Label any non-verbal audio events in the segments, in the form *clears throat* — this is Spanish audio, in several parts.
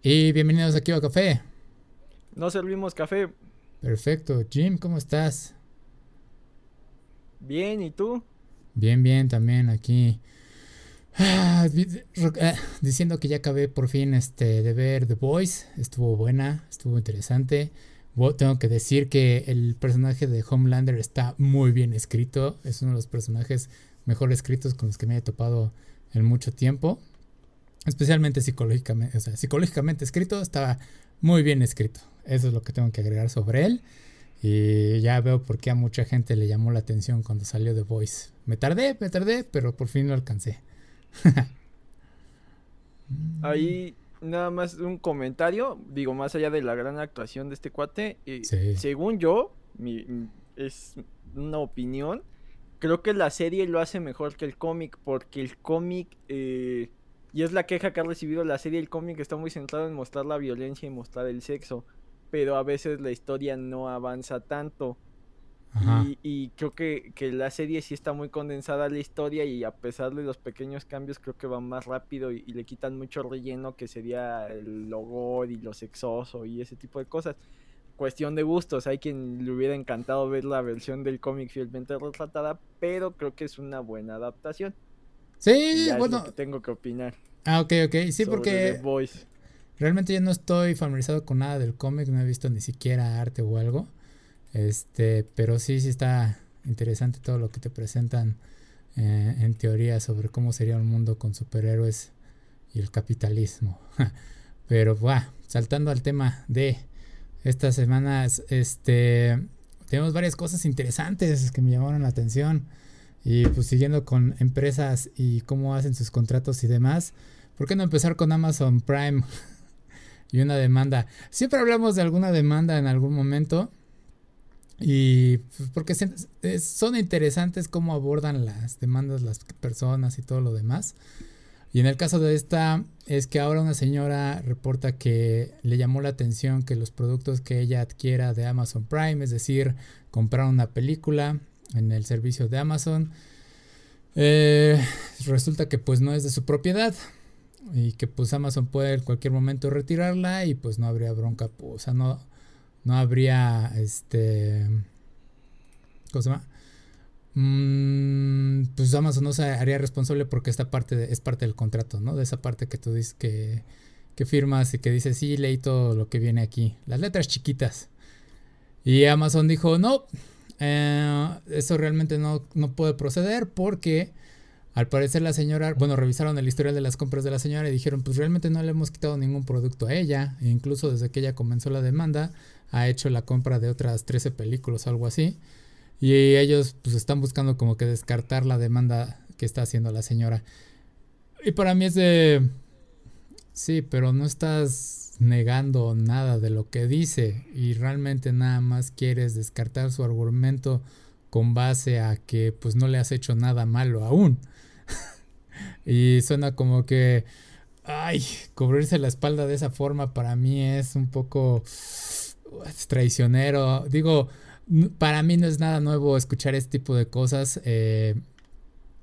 Y bienvenidos aquí a Café. No servimos café. Perfecto. Jim, ¿cómo estás? Bien, ¿y tú? Bien, bien, también aquí. Ah, ah, diciendo que ya acabé por fin este, de ver The Voice. Estuvo buena, estuvo interesante. Tengo que decir que el personaje de Homelander está muy bien escrito. Es uno de los personajes mejor escritos con los que me he topado en mucho tiempo. Especialmente psicológicamente, o sea, psicológicamente escrito, estaba muy bien escrito. Eso es lo que tengo que agregar sobre él. Y ya veo por qué a mucha gente le llamó la atención cuando salió The Voice. Me tardé, me tardé, pero por fin lo alcancé. *laughs* Ahí nada más un comentario, digo, más allá de la gran actuación de este cuate, eh, según yo, mi, es una opinión, creo que la serie lo hace mejor que el cómic, porque el cómic, eh, y es la queja que ha recibido la serie, el cómic está muy centrado en mostrar la violencia y mostrar el sexo, pero a veces la historia no avanza tanto. Y, creo que, la serie sí está muy condensada la historia y a pesar de los pequeños cambios creo que va más rápido y, le quitan mucho relleno que sería el logo y lo sexoso y ese tipo de cosas. Cuestión de gustos, hay quien le hubiera encantado ver la versión del cómic fielmente retratada, pero creo que es una buena adaptación. Sí, bueno. tengo que opinar. Ah, ok, ok, sí, porque... Realmente yo no estoy familiarizado con nada del cómic, no he visto ni siquiera arte o algo. Este, pero sí, sí está interesante todo lo que te presentan eh, en teoría sobre cómo sería un mundo con superhéroes y el capitalismo. *laughs* pero, va, saltando al tema de estas semanas, este, tenemos varias cosas interesantes que me llamaron la atención. Y pues siguiendo con empresas y cómo hacen sus contratos y demás, ¿por qué no empezar con Amazon Prime *laughs* y una demanda? Siempre hablamos de alguna demanda en algún momento. Y pues, porque son interesantes cómo abordan las demandas las personas y todo lo demás. Y en el caso de esta es que ahora una señora reporta que le llamó la atención que los productos que ella adquiera de Amazon Prime, es decir, comprar una película en el servicio de Amazon, eh, resulta que pues no es de su propiedad y que pues Amazon puede en cualquier momento retirarla y pues no habría bronca, pues, o sea, no, no habría este ¿cómo se llama? Mm, pues Amazon no se haría responsable porque esta parte es parte del contrato, ¿no? De esa parte que tú dices que, que firmas y que dices, sí, leí todo lo que viene aquí. Las letras chiquitas. Y Amazon dijo, no, eh, eso realmente no, no puede proceder porque al parecer la señora, bueno, revisaron el historial de las compras de la señora y dijeron, pues realmente no le hemos quitado ningún producto a ella. E incluso desde que ella comenzó la demanda, ha hecho la compra de otras 13 películas algo así. Y ellos pues están buscando como que descartar la demanda que está haciendo la señora. Y para mí es de... Sí, pero no estás negando nada de lo que dice y realmente nada más quieres descartar su argumento con base a que pues no le has hecho nada malo aún. *laughs* y suena como que, ay, cubrirse la espalda de esa forma para mí es un poco traicionero. Digo, para mí no es nada nuevo escuchar este tipo de cosas. Eh,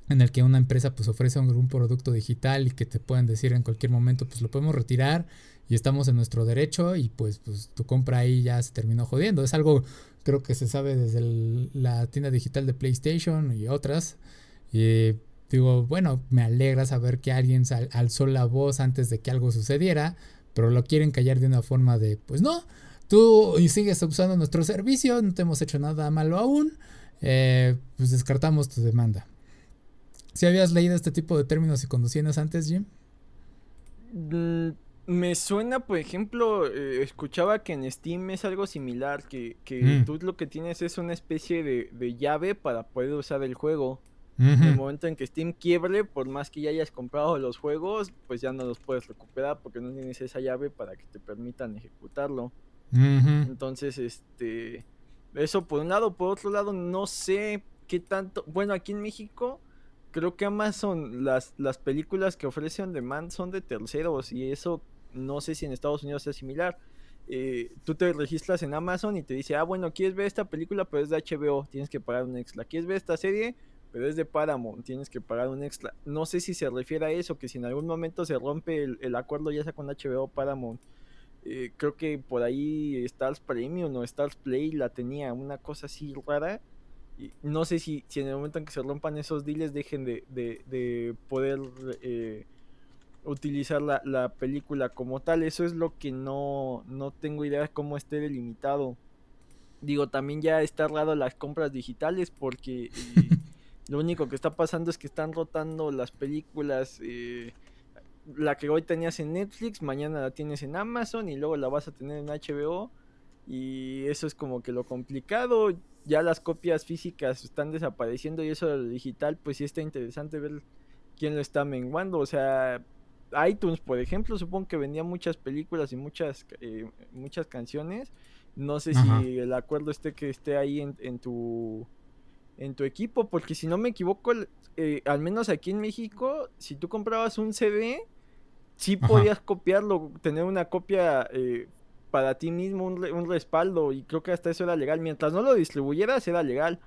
en el que una empresa pues ofrece un, producto digital y que te pueden decir en cualquier momento pues lo podemos retirar y estamos en nuestro derecho y pues, pues tu compra ahí ya se terminó jodiendo. Es algo creo que se sabe desde la tienda digital de PlayStation y otras. Y digo, bueno, me alegra saber que alguien alzó la voz antes de que algo sucediera, pero lo quieren callar de una forma de, pues no, tú sigues usando nuestro servicio, no te hemos hecho nada malo aún, eh, pues descartamos tu demanda. ¿Si habías leído este tipo de términos y conducciones antes, Jim? Mm, me suena, por ejemplo, eh, escuchaba que en Steam es algo similar, que, mm. tú lo que tienes es una especie de, llave para poder usar el juego. En el momento en que Steam quiebre, por más que ya hayas comprado los juegos, pues ya no los puedes recuperar porque no tienes esa llave para que te permitan ejecutarlo. Entonces, este, eso por un lado, por otro lado, no sé qué tanto, bueno, aquí en México, creo que Amazon, las, las películas que ofrece on demand son de terceros y eso no sé si en Estados Unidos es similar. Eh, tú te registras en Amazon y te dice, ah, bueno, quieres ver esta película, pero es de HBO, tienes que pagar un extra. ¿Quieres ver esta serie? pero es de Paramount, tienes que pagar un extra. No sé si se refiere a eso, que si en algún momento se rompe el, acuerdo ya sea con HBO o Paramount, eh, creo que por ahí Stars Premium o Stars Play la tenía, una cosa así rara. Y no sé si, si en el momento en que se rompan esos deals dejen de, de, poder eh, utilizar la, la, película como tal. Eso es lo que no, no tengo idea de cómo esté delimitado. Digo, también ya está raro las compras digitales porque... Eh, *laughs* Lo único que está pasando es que están rotando las películas. Eh, la que hoy tenías en Netflix, mañana la tienes en Amazon y luego la vas a tener en HBO. Y eso es como que lo complicado. Ya las copias físicas están desapareciendo y eso de lo digital, pues sí está interesante ver quién lo está menguando. O sea, iTunes, por ejemplo, supongo que vendía muchas películas y muchas, eh, muchas canciones. No sé si el acuerdo esté que esté ahí en tu en tu equipo, porque si no me equivoco, eh, al menos aquí en México, si tú comprabas un CD, sí podías copiarlo, tener una copia eh, para ti mismo, un, respaldo, y creo que hasta eso era legal. Mientras no lo distribuyeras, era legal.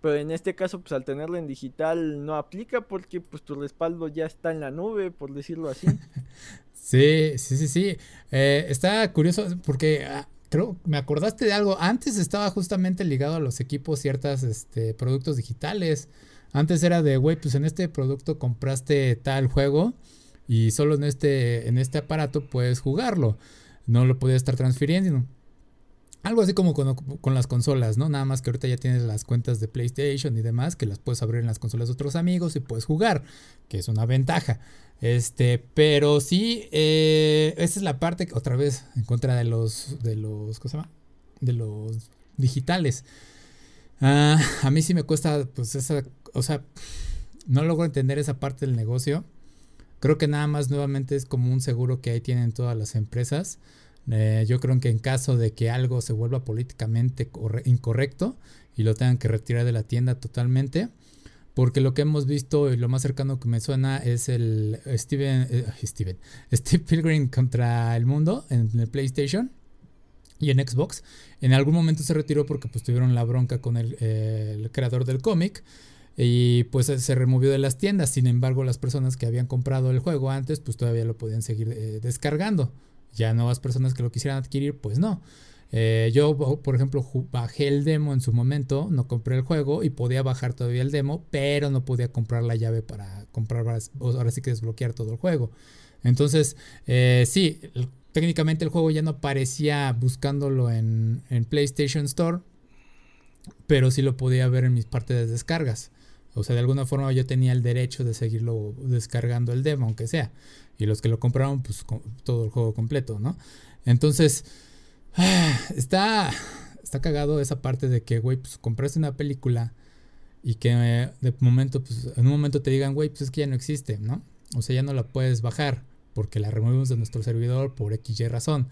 Pero en este caso, pues al tenerlo en digital no aplica porque pues tu respaldo ya está en la nube, por decirlo así. *laughs* sí, sí, sí, sí. Eh, está curioso porque ah, creo, me acordaste de algo. Antes estaba justamente ligado a los equipos ciertos este, productos digitales. Antes era de, güey, pues en este producto compraste tal juego y solo en este, en este aparato puedes jugarlo. No lo podías estar transfiriendo. Algo así como con, con, las consolas, ¿no? Nada más que ahorita ya tienes las cuentas de PlayStation y demás, que las puedes abrir en las consolas de otros amigos y puedes jugar, que es una ventaja. Este, pero sí, eh, esa es la parte otra vez en contra de los, de los, ¿cómo se llama? De los digitales. Ah, a mí sí me cuesta, pues esa, o sea, no logro entender esa parte del negocio. Creo que nada más nuevamente es como un seguro que ahí tienen todas las empresas. Eh, yo creo que en caso de que algo se vuelva políticamente incorrecto y lo tengan que retirar de la tienda totalmente, porque lo que hemos visto y lo más cercano que me suena es el Steven, eh, *laughs* Steve Pilgrim contra el mundo en el PlayStation y en Xbox. En algún momento se retiró porque pues tuvieron la bronca con el, creador del cómic y pues se removió de las tiendas. Sin embargo, las personas que habían comprado el juego antes pues todavía lo podían seguir eh, descargando. Ya nuevas personas que lo quisieran adquirir pues no. Eh, yo, por ejemplo, bajé el demo en su momento, no compré el juego y podía bajar todavía el demo, pero no podía comprar la llave para comprar, ahora sí que desbloquear todo el juego. Entonces, eh, sí, técnicamente el juego ya no aparecía buscándolo en, en, PlayStation Store, pero sí lo podía ver en mis partes de descargas. O sea, de alguna forma yo tenía el derecho de seguirlo descargando el demo, aunque sea. Y los que lo compraron, pues todo el juego completo, ¿no? Entonces, *sighs* Está, está cagado esa parte de que, güey, pues compraste una película y que de momento, pues en un momento te digan, güey, pues es que ya no existe, ¿no? O sea, ya no la puedes bajar porque la removimos de nuestro servidor por XY razón.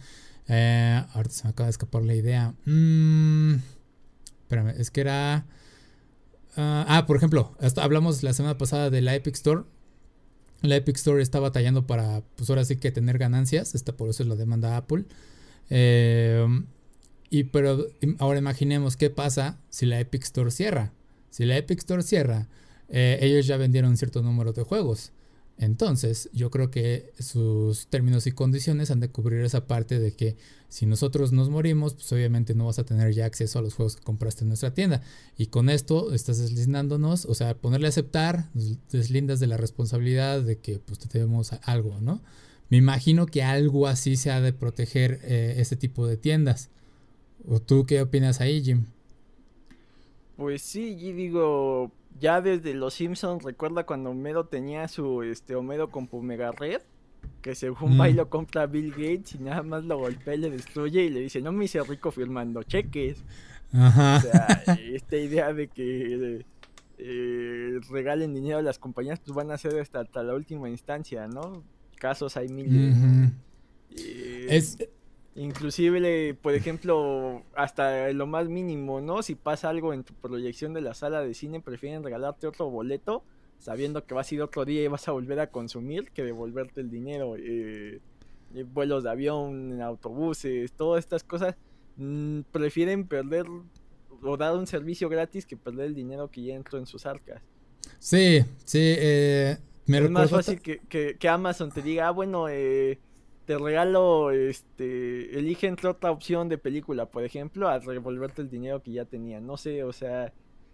Eh, ahorita se me acaba de escapar la idea. Mm, espérame, es que era... ah, ah por ejemplo, hablamos la semana pasada de la Epic Store. La Epic Store está batallando para, pues ahora sí que tener ganancias. Está por eso la demanda Apple. Eh, y pero ahora imaginemos qué pasa si la Epic Store cierra. Si la Epic Store cierra, eh, ellos ya vendieron cierto número de juegos. Entonces, yo creo que sus términos y condiciones han de cubrir esa parte de que si nosotros nos morimos, pues obviamente no vas a tener ya acceso a los juegos que compraste en nuestra tienda. Y con esto estás deslindándonos, o sea, ponerle a aceptar, deslindas de la responsabilidad de que pues te debemos algo, ¿no? Me imagino que algo así se ha de proteger eh, ese tipo de tiendas. ¿O tú qué opinas ahí, Jim? Pues sí, y digo, ya desde Los Simpsons, recuerda cuando Homero tenía su este Homero con Pumega Red, que según mm. lo compra Bill Gates y nada más lo golpea y le destruye y le dice, no me hice rico firmando cheques. Ajá. O sea, esta idea de que eh, regalen dinero a las compañías, pues van a ser hasta, hasta la última instancia, ¿no? casos hay miles. es... Inclusive, por ejemplo, hasta lo más mínimo, ¿no? Si pasa algo en tu proyección de la sala de cine, prefieren regalarte otro boleto, sabiendo que vas a ir otro día y vas a volver a consumir, que devolverte el dinero. Eh, eh, vuelos de avión, autobuses, todas estas cosas, mm, prefieren perder o dar un servicio gratis que perder el dinero que ya entró en sus arcas. Sí, sí. Eh, es más fácil que, que, Amazon te diga, ah, bueno, eh, te regalo, este, elige entre otra opción de película, por ejemplo, a revolverte el dinero que ya tenía. No sé, o sea,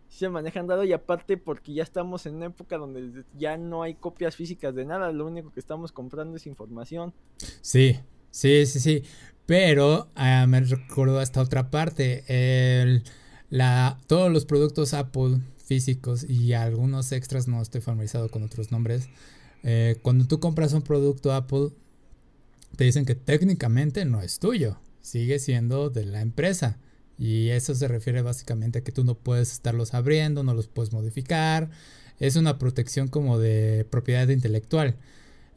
se manejan dado y aparte porque ya estamos en una época donde ya no hay copias físicas de nada, lo único que estamos comprando es información. Sí, sí, sí, sí. Pero ah, me recuerdo hasta otra parte. El, la, todos los productos Apple físicos y algunos extras, no estoy familiarizado con otros nombres. Eh, cuando tú compras un producto Apple, te dicen que técnicamente no es tuyo, sigue siendo de la empresa. Y eso se refiere básicamente a que tú no puedes estarlos abriendo, no los puedes modificar. Es una protección como de propiedad intelectual.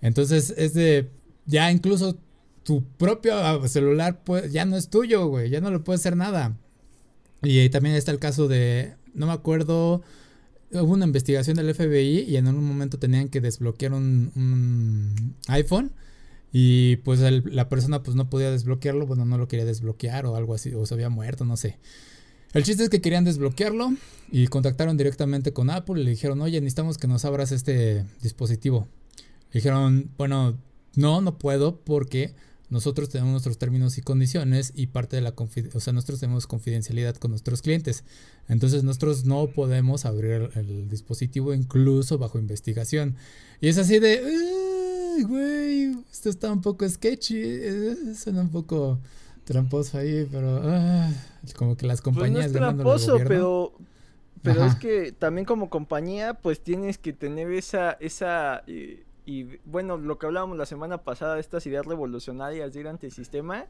Entonces es de, ya incluso tu propio celular pues, ya no es tuyo, güey, ya no lo puedes hacer nada. Y también está el caso de, no me acuerdo, hubo una investigación del FBI y en un momento tenían que desbloquear un, iPhone y pues la persona pues no podía desbloquearlo, bueno, no lo quería desbloquear o algo así, o se había muerto, no sé. El chiste es que querían desbloquearlo y contactaron directamente con Apple y le dijeron, oye, necesitamos que nos abras este dispositivo. Le dijeron, bueno, no, no puedo porque nosotros tenemos nuestros términos y condiciones y parte de la o sea, nosotros tenemos confidencialidad con nuestros clientes. Entonces nosotros no podemos abrir el, dispositivo incluso bajo investigación. Y es así de, güey, esto está un poco sketchy, eh, suena un poco tramposo ahí, pero ah, como que las compañías pues no es tramposo, pero pero es que también como compañía pues tienes que tener esa esa eh, y bueno, lo que hablábamos la semana pasada, estas ideas revolucionarias de ir ante el sistema,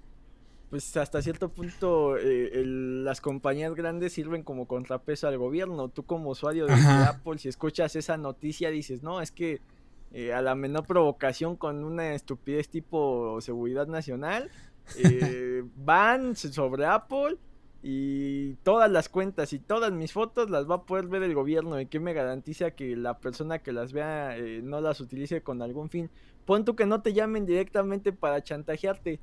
pues hasta cierto punto eh, las compañías grandes sirven como contrapeso al gobierno. Tú como usuario de Apple, si escuchas esa noticia, dices, no, es que eh, a la menor provocación con una estupidez tipo seguridad nacional, *laughs* eh, van sobre Apple y todas las cuentas y todas mis fotos las va a poder ver el gobierno y que me garantiza que la persona que las vea eh, no las utilice con algún fin. Pon tú que no te llamen directamente para chantajearte,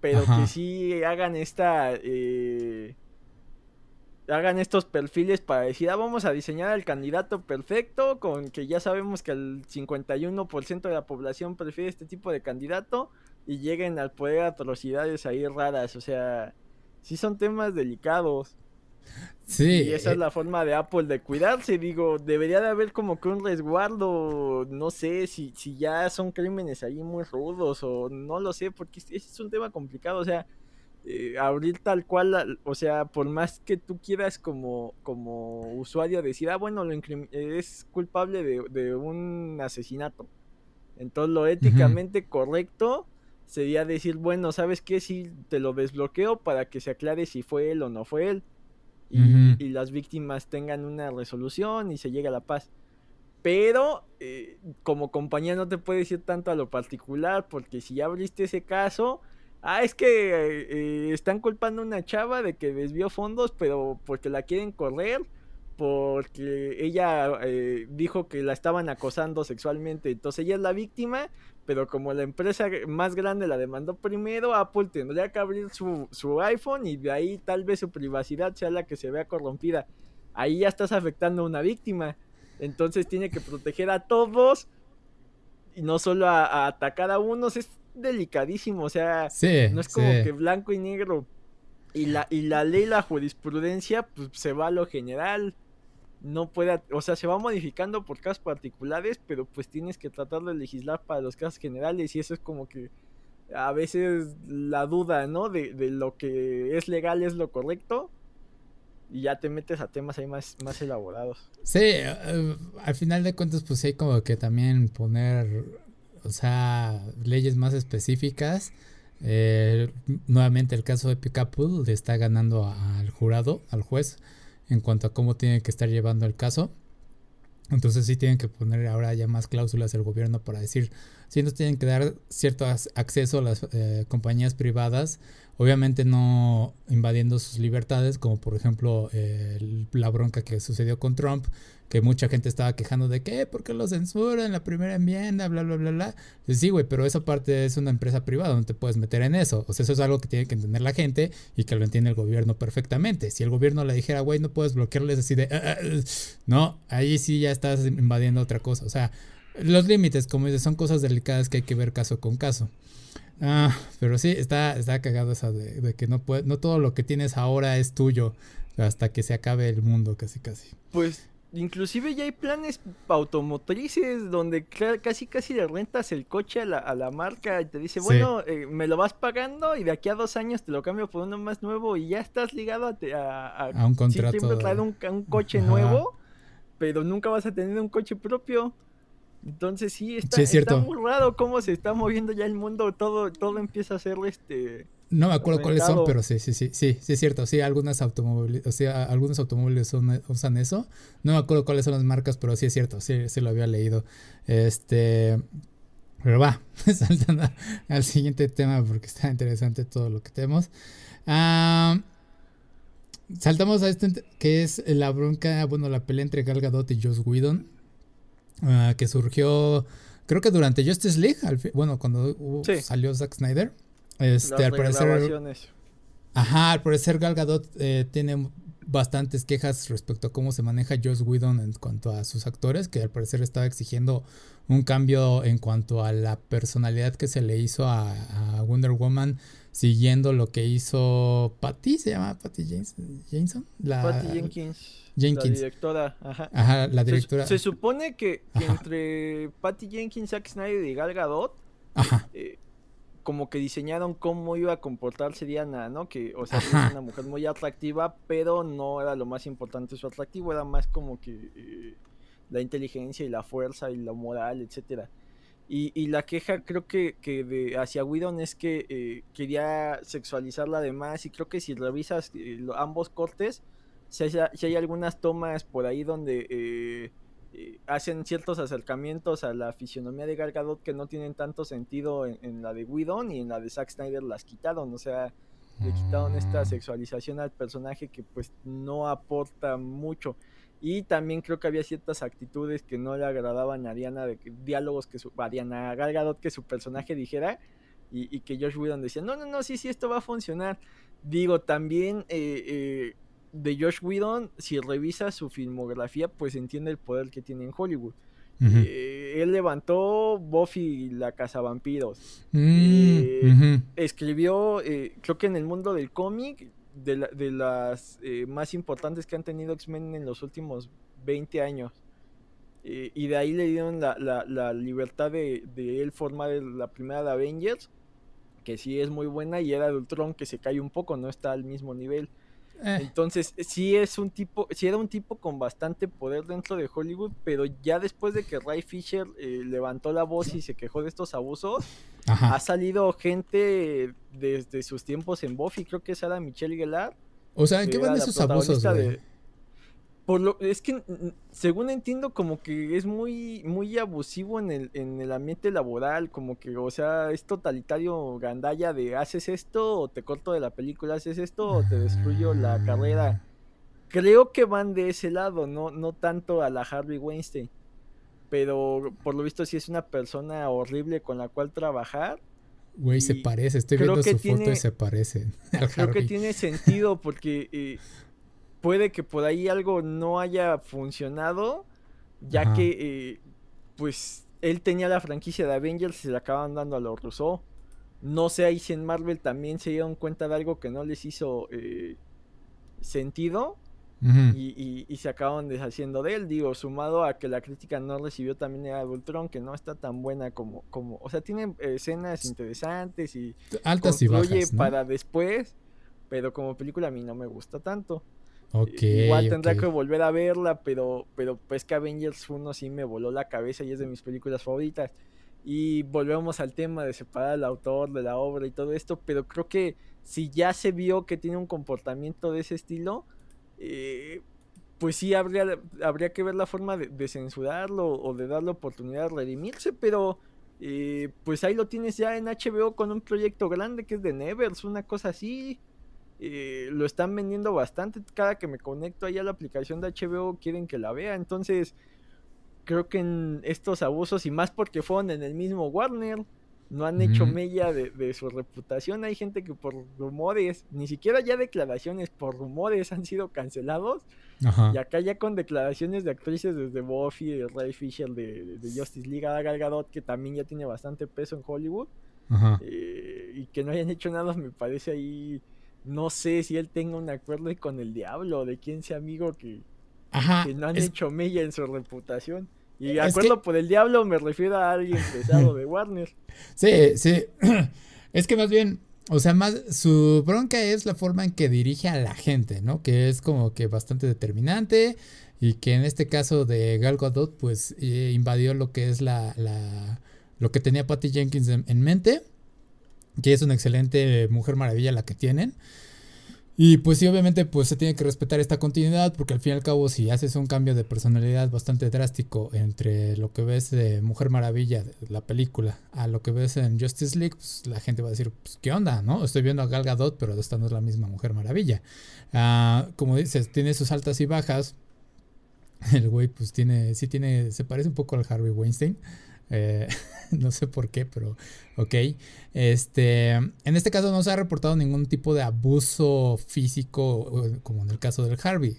pero que sí hagan esta... Eh, hagan estos perfiles para decir, ah, vamos a diseñar al candidato perfecto, con que ya sabemos que el 51% de la población prefiere este tipo de candidato, y lleguen al poder atrocidades ahí raras, o sea, sí son temas delicados. Sí. Y esa es eh, la forma de Apple de cuidarse. Digo, debería de haber como que un resguardo. No sé si, si ya son crímenes ahí muy rudos o no lo sé, porque es un tema complicado. O sea, eh, abrir tal cual, o sea, por más que tú quieras como, como usuario decir, ah, bueno, lo es culpable de, un asesinato. Entonces, lo éticamente correcto sería decir, bueno, ¿sabes qué? Si te lo desbloqueo para que se aclare si fue él o no fue él. Y, las víctimas tengan una resolución y se llegue a la paz. Pero eh, como compañía no te puedes ir tanto a lo particular porque si ya abriste ese caso, ah, es que eh, están culpando a una chava de que desvió fondos, pero porque la quieren correr porque ella eh, dijo que la estaban acosando sexualmente. Entonces ella es la víctima, pero como la empresa más grande la demandó primero, Apple tendría que abrir su, su iPhone y de ahí tal vez su privacidad sea la que se vea corrompida. Ahí ya estás afectando a una víctima. Entonces tiene que proteger a todos y no solo a, atacar a unos. Delicadísimo, o sea, no es como que blanco y negro. Y la, y la ley, la jurisprudencia, pues se va a lo general no puede, o sea, se va modificando por casos particulares, pero pues tienes que tratar de legislar para los casos generales y eso es como que a veces la duda, ¿no? De, lo que es legal es lo correcto y ya te metes a temas ahí más, más elaborados. Sí, eh, al final de cuentas pues hay como que también poner, o sea, leyes más específicas. Eh, nuevamente el caso de Picapool le está ganando al jurado, al juez en cuanto a cómo tiene que estar llevando el caso. Entonces sí tienen que poner ahora ya más cláusulas el gobierno para decir si nos tienen que dar cierto acceso a las eh, compañías privadas, obviamente no invadiendo sus libertades, como por ejemplo la bronca que sucedió con Trump, que mucha gente estaba quejando de que, ¿por qué lo censuran? La primera enmienda, bla, bla, bla, bla. Sí, güey, pero esa parte es una empresa privada, no te puedes meter en eso. O sea, eso es algo que tiene que entender la gente y que lo entiende el gobierno perfectamente. Si el gobierno le dijera, güey, no puedes bloquearles así de, ah, ah, ah", no, ahí sí ya estás invadiendo otra cosa. O sea, los límites, como dices, son cosas delicadas que hay que ver caso con caso. Ah, pero sí, está, está cagado esa de, de que no, puede, no todo lo que tienes ahora es tuyo hasta que se acabe el mundo, casi casi. Pues inclusive ya hay planes automotrices donde casi casi le rentas el coche a la, a la marca y te dice, bueno, eh, me lo vas pagando y de aquí a dos años te lo cambio por uno más nuevo y ya estás ligado a, a, un contrato. siempre traer un, un coche nuevo, pero nunca vas a tener un coche propio. Entonces sí, está, está muy raro cómo se está moviendo ya el mundo, todo, todo empieza a ser este no me acuerdo cuáles son, pero sí, sí, sí, sí, sí es cierto. Sí, algunas automóviles, o sea, algunos automóviles usan eso. No me acuerdo cuáles son las marcas, pero sí es cierto, sí, sí lo había leído. Este, pero va, *laughs* saltando al siguiente tema porque está interesante todo lo que tenemos. Ah, saltamos a este que es la bronca, bueno, la pelea entre Gal Gadot y Joss Whedon, ah, que surgió, creo que durante Justice League, bueno, cuando salió Zack Snyder. Este, al parecer. Ajá, al parecer Gal Gadot eh, tiene bastantes quejas respecto a cómo se maneja Joss Whedon en cuanto a sus actores, que al parecer estaba exigiendo un cambio en cuanto a la personalidad que se le hizo a, Wonder Woman, siguiendo lo que hizo Patty, se llama Patty Jameson, la Patty Jenkins. Jenkins. La directora, ajá. Ajá, la directora. Se, supone que, entre Patty Jenkins, Zack Snyder y Gal Gadot, ajá. Eh, como que diseñaron cómo iba a comportarse Diana, ¿no? Que, o sea, es una mujer muy atractiva, pero no era lo más importante su atractivo, era más como que eh, la inteligencia y la fuerza y la moral, etcétera. Y, la queja creo que, que de, hacia Widon es que eh, quería sexualizarla además y creo que si revisas eh, ambos cortes, si hay, si hay, algunas tomas por ahí donde eh, hacen ciertos acercamientos a la fisionomía de Gal Gadot que no tienen tanto sentido en, la de Whedon y en la de Zack Snyder las quitaron, o sea, le quitaron esta mm. sexualización al personaje que pues no aporta mucho. Y también creo que había ciertas actitudes que no le agradaban a Diana, de diálogos que su, a Diana Gal Gadot que su personaje dijera y, que Josh Whedon decía, no, no, no, sí, sí, esto va a funcionar. Digo, también eh, eh, de Josh Whedon, si revisa su filmografía, pues entiende el poder que tiene en Hollywood. Eh, él levantó Buffy la Casa Vampiros. Mm, eh, escribió, eh, creo que en el mundo del cómic, de, las más importantes que han tenido X-Men en los últimos 20 años. y de ahí le dieron la, libertad de, de, él formar la primera de Avengers, que sí es muy buena, y era de Ultron que se cae un poco, no está al mismo nivel. Eh. Entonces, sí es un tipo, sí era un tipo con bastante poder dentro de Hollywood, pero ya después de que Ray Fisher eh, levantó la voz y se quejó de estos abusos, ha salido gente desde sus tiempos en Buffy, creo que es Ada Michelle Gellar. O sea, ¿en qué van esos abusos? De, por lo, es que, según entiendo, como que es muy, muy abusivo en el, en el ambiente laboral, como que, o sea, es totalitario gandalla de haces esto o te corto de la película, haces esto o te destruyo la carrera. Creo que van de ese lado, no, no tanto a la Harvey Weinstein. Pero por lo visto sí es una persona horrible con la cual trabajar. Güey, se parece, estoy viendo su foto y se parece. *laughs* Creo que tiene sentido porque eh, puede que por ahí algo no haya funcionado, ya que eh, pues él tenía la franquicia de Avengers y se la acaban dando a los Rousseau. No sé ahí si en Marvel también se dieron cuenta de algo que no les hizo eh, sentido y, se acaban deshaciendo de él. Digo, sumado a que la crítica no recibió también a Ultron, que no está tan buena como, como o sea, tiene escenas interesantes y altas y bajas, para después, pero como película a mí no me gusta tanto. Igual tendrá que volver a verla, pero, pero pues que Avengers 1 sí me voló la cabeza y es de mis películas favoritas. Y volvemos al tema de separar al autor de la obra y todo esto, pero creo que si ya se vio que tiene un comportamiento de ese estilo, eh, pues sí habría, habría que ver la forma de, censurarlo o de darle oportunidad de redimirse, pero eh, pues ahí lo tienes ya en HBO con un proyecto grande que es de Nevers, una cosa así. Eh, lo están vendiendo bastante. Cada que me conecto ahí a la aplicación de HBO quieren que la vea. Entonces, creo que en estos abusos, y más porque fueron en el mismo Warner, no han hecho mella de, su reputación. Hay gente que por rumores, ni siquiera ya declaraciones, por rumores han sido cancelados. Y acá ya con declaraciones de actrices desde Buffy, Ray Fisher de, Justice League, Gal Gadot, que también ya tiene bastante peso en Hollywood. Eh, y que no hayan hecho nada, me parece ahí. No sé si él tenga un acuerdo con el diablo, de quién sea amigo que, no han hecho mella en su reputación. Y acuerdo por el diablo me refiero a alguien pesado de Warner. *laughs* Sí, sí. *clears throat* Es que más bien, o sea, más su bronca es la forma en que dirige a la gente, ¿no? Que es como que bastante determinante y que en este caso de Gal Gadot, pues eh, invadió lo que es la, la, lo que tenía Patty Jenkins en mente, que es una excelente Mujer Maravilla la que tienen. Y pues sí, obviamente pues se tiene que respetar esta continuidad porque al fin y al cabo si haces un cambio de personalidad bastante drástico entre lo que ves de Mujer Maravilla, la película, a lo que ves en Justice League, pues la gente va a decir, pues qué onda, ¿no? Estoy viendo a Gal Gadot, pero esta no es la misma Mujer Maravilla. Ah, como dices, tiene sus altas y bajas. El güey pues tiene, sí tiene, se parece un poco al Harvey Weinstein. Eh, *laughs* no sé por qué, pero ok. Este, en este caso no se ha reportado ningún tipo de abuso físico, como en el caso del Harvey,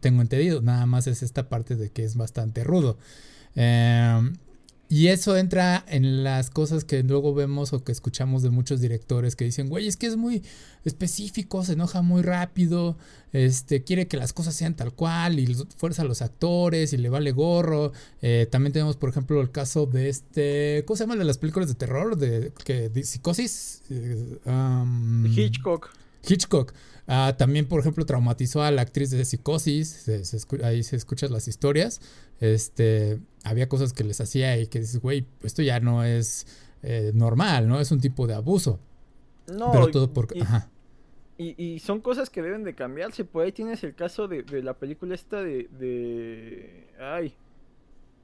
tengo entendido. Nada más es esta parte de que es bastante rudo. Eh, y eso entra en las cosas que luego vemos o que escuchamos de muchos directores que dicen, güey, es que es muy específico, se enoja muy rápido, este, quiere que las cosas sean tal cual y fuerza a los actores y le vale gorro. Eh, también tenemos, por ejemplo, el caso de este, ¿cómo se llama de las películas de terror? De, que, psicosis. Eh, Hitchcock. Hitchcock. Ah, también, por ejemplo, traumatizó a la actriz de Psicosis. ahí se escuchan las historias. Este, había cosas que les hacía y que dices, güey, esto ya no es eh, normal, ¿no? Es un tipo de abuso. No. Pero todo por... Y, Ajá. Y, son cosas que deben de cambiarse. Por ahí tienes el caso de, la película esta de, de... Ay.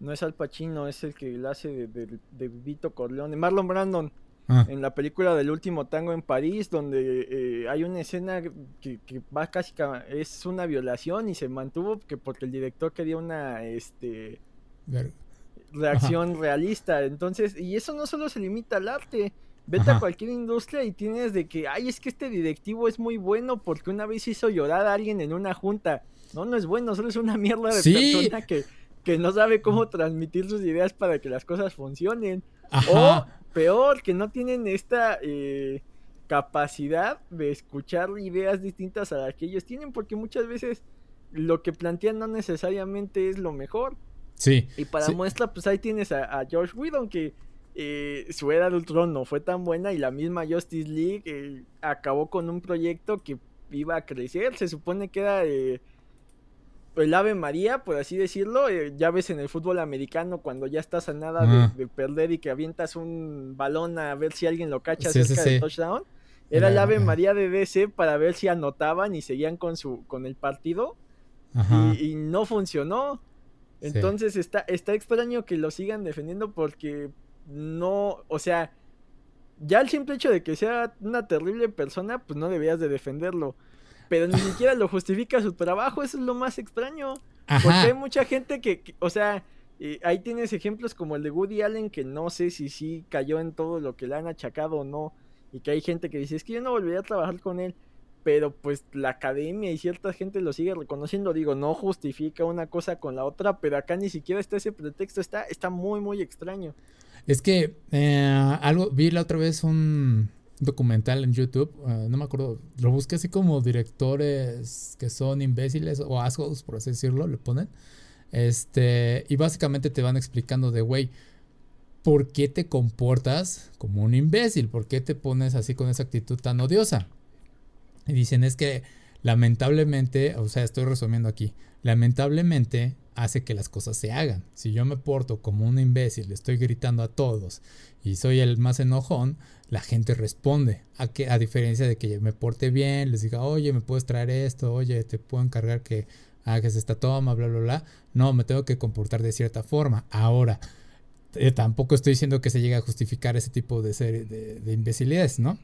No es Al Pacino, es el que la hace de, de, de Vito Corleone. Marlon Brandon. Ah. En la película del último tango en París, donde eh, hay una escena que, va casi es una violación y se mantuvo que porque el director quería una este reacción realista. Entonces, y eso no solo se limita al arte. Vete a cualquier industria y tienes de que, ay, es que este directivo es muy bueno porque una vez hizo llorar a alguien en una junta. No, no es bueno, solo es una mierda de persona que, que no sabe cómo transmitir sus ideas para que las cosas funcionen. O peor, que no tienen esta eh, capacidad de escuchar ideas distintas a las que ellos tienen, porque muchas veces lo que plantean no necesariamente es lo mejor. Sí. Y para muestra, pues ahí tienes a, George Whedon, que eh, su era de Ultron no fue tan buena y la misma Justice League eh, acabó con un proyecto que iba a crecer. Se supone que era el Ave María, por así decirlo, eh, ya ves en el fútbol americano cuando ya estás a nada de, perder y que avientas un balón a ver si alguien lo cacha cerca del touchdown. Era el Ave María de DC para ver si anotaban y seguían con su con el partido. Y, no funcionó. Entonces está, está extraño que lo sigan defendiendo porque no, o sea, ya el simple hecho de que sea una terrible persona, pues no deberías de defenderlo pero ni siquiera lo justifica su trabajo, eso es lo más extraño. Porque hay mucha gente que, o sea, eh, ahí tienes ejemplos como el de Woody Allen, que no sé si sí cayó en todo lo que le han achacado o no, y que hay gente que dice, es que yo no volvería a trabajar con él, pero pues la academia y cierta gente lo sigue reconociendo, digo, no justifica una cosa con la otra, pero acá ni siquiera está ese pretexto, está, está muy, muy extraño. Es que eh, algo, vi la otra vez un, documental en YouTube, ah, no me acuerdo, lo busqué así como directores que son imbéciles o assholes, por así decirlo, le ponen. Este, y básicamente te van explicando de, güey, ¿por qué te comportas como un imbécil? ¿Por qué te pones así con esa actitud tan odiosa? Y dicen, es que lamentablemente, o sea, estoy resumiendo aquí, lamentablemente hace que las cosas se hagan. Si yo me porto como un imbécil, le estoy gritando a todos y soy el más enojón, la gente responde. A, que, a diferencia de que me porte bien, les diga, oye, me puedes traer esto, oye, te puedo encargar que hagas esta toma, bla, bla, bla. No, me tengo que comportar de cierta forma. Ahora, eh, tampoco estoy diciendo que se llegue a justificar ese tipo de, de, de imbecilidades, ¿no?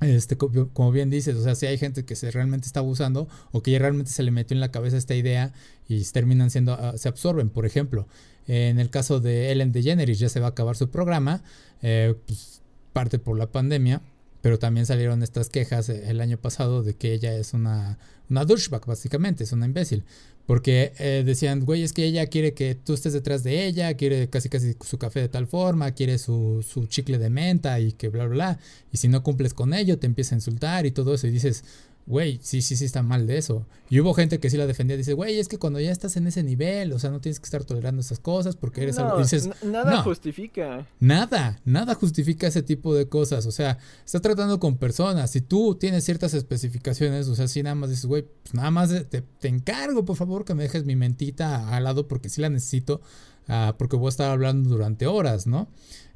Este, como bien dices, o sea, si hay gente que se realmente está abusando o que ya realmente se le metió en la cabeza esta idea y terminan siendo, ah, se absorben. Por ejemplo, en el caso de Ellen DeGeneres ya se va a acabar su programa, eh, pues, parte por la pandemia, pero también salieron estas quejas eh, el año pasado de que ella es una, una douchebag, básicamente, es una imbécil. Porque eh, decían, güey, es que ella quiere que tú estés detrás de ella, quiere casi casi su café de tal forma, quiere su, su chicle de menta y que bla, bla, bla. Y si no cumples con ello, te empieza a insultar y todo eso. Y dices, güey, sí, sí, sí está mal de eso. Y hubo gente que sí la defendía, dice, güey, es que cuando ya estás en ese nivel, o sea, no tienes que estar tolerando esas cosas porque eres algo. Dices, nada justifica. Nada, nada justifica ese tipo de cosas. O sea, estás tratando con personas. Si tú tienes ciertas especificaciones, o sea, si nada más dices, güey, pues nada más te, encargo, por favor, que me dejes mi mentita al lado porque sí la necesito, uh, porque voy a estar hablando durante horas, ¿no?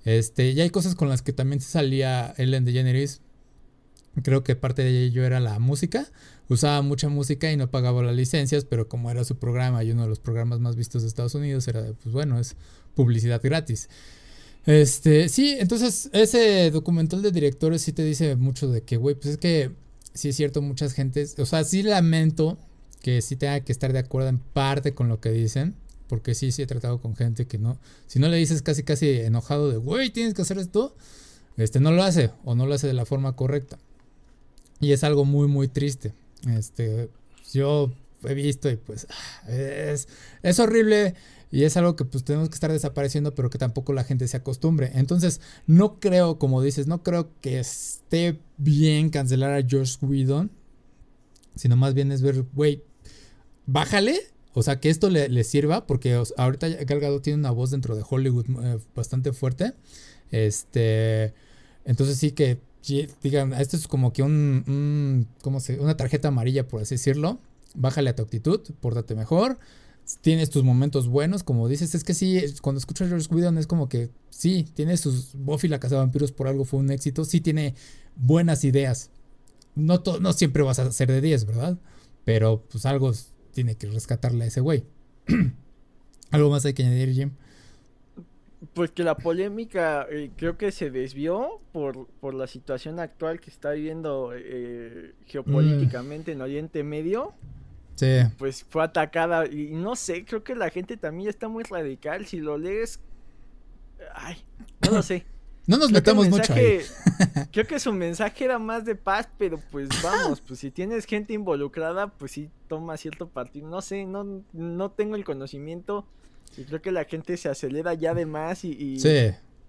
Este, y hay cosas con las que también se salía Ellen DeGeneres Creo que parte de ello era la música. Usaba mucha música y no pagaba las licencias, pero como era su programa y uno de los programas más vistos de Estados Unidos, era, pues bueno, es publicidad gratis. Este, sí, entonces ese documental de directores sí te dice mucho de que, güey, pues es que sí es cierto, muchas gentes, o sea, sí lamento que sí tenga que estar de acuerdo en parte con lo que dicen, porque sí, sí he tratado con gente que no, si no le dices casi, casi enojado de, güey, tienes que hacer esto, este, no lo hace o no lo hace de la forma correcta. Y es algo muy, muy triste. Este, yo he visto y pues es, es horrible y es algo que pues tenemos que estar desapareciendo, pero que tampoco la gente se acostumbre. Entonces, no creo, como dices, no creo que esté bien cancelar a George Whedon, sino más bien es ver, güey, bájale, o sea, que esto le, sirva, porque ahorita Galgado tiene una voz dentro de Hollywood eh, bastante fuerte. Este, entonces sí que digan, esto es como que un, ¿cómo se, una tarjeta amarilla, por así decirlo. Bájale a tu actitud, pórtate mejor. Tienes tus momentos buenos, como dices, es que sí, cuando escuchas George Whedon es como que sí, tiene sus Buffy la casa de vampiros por algo fue un éxito, sí tiene buenas ideas. No, no siempre vas a ser de 10, ¿verdad? Pero pues algo tiene que rescatarle a ese güey. *clears throat* ¿Algo más hay que añadir, Jim? Pues que la polémica eh, creo que se desvió por, por la situación actual que está viviendo eh, geopolíticamente en Oriente Medio. Sí. Pues fue atacada y no sé, creo que la gente también está muy radical. Si lo lees, ay, no lo sé. *laughs* No nos metamos mucho ahí. *laughs* creo que su mensaje era más de paz, pero pues vamos, pues si tienes gente involucrada, pues sí toma cierto partido. No sé, no, no tengo el conocimiento y creo que la gente se acelera ya de más y,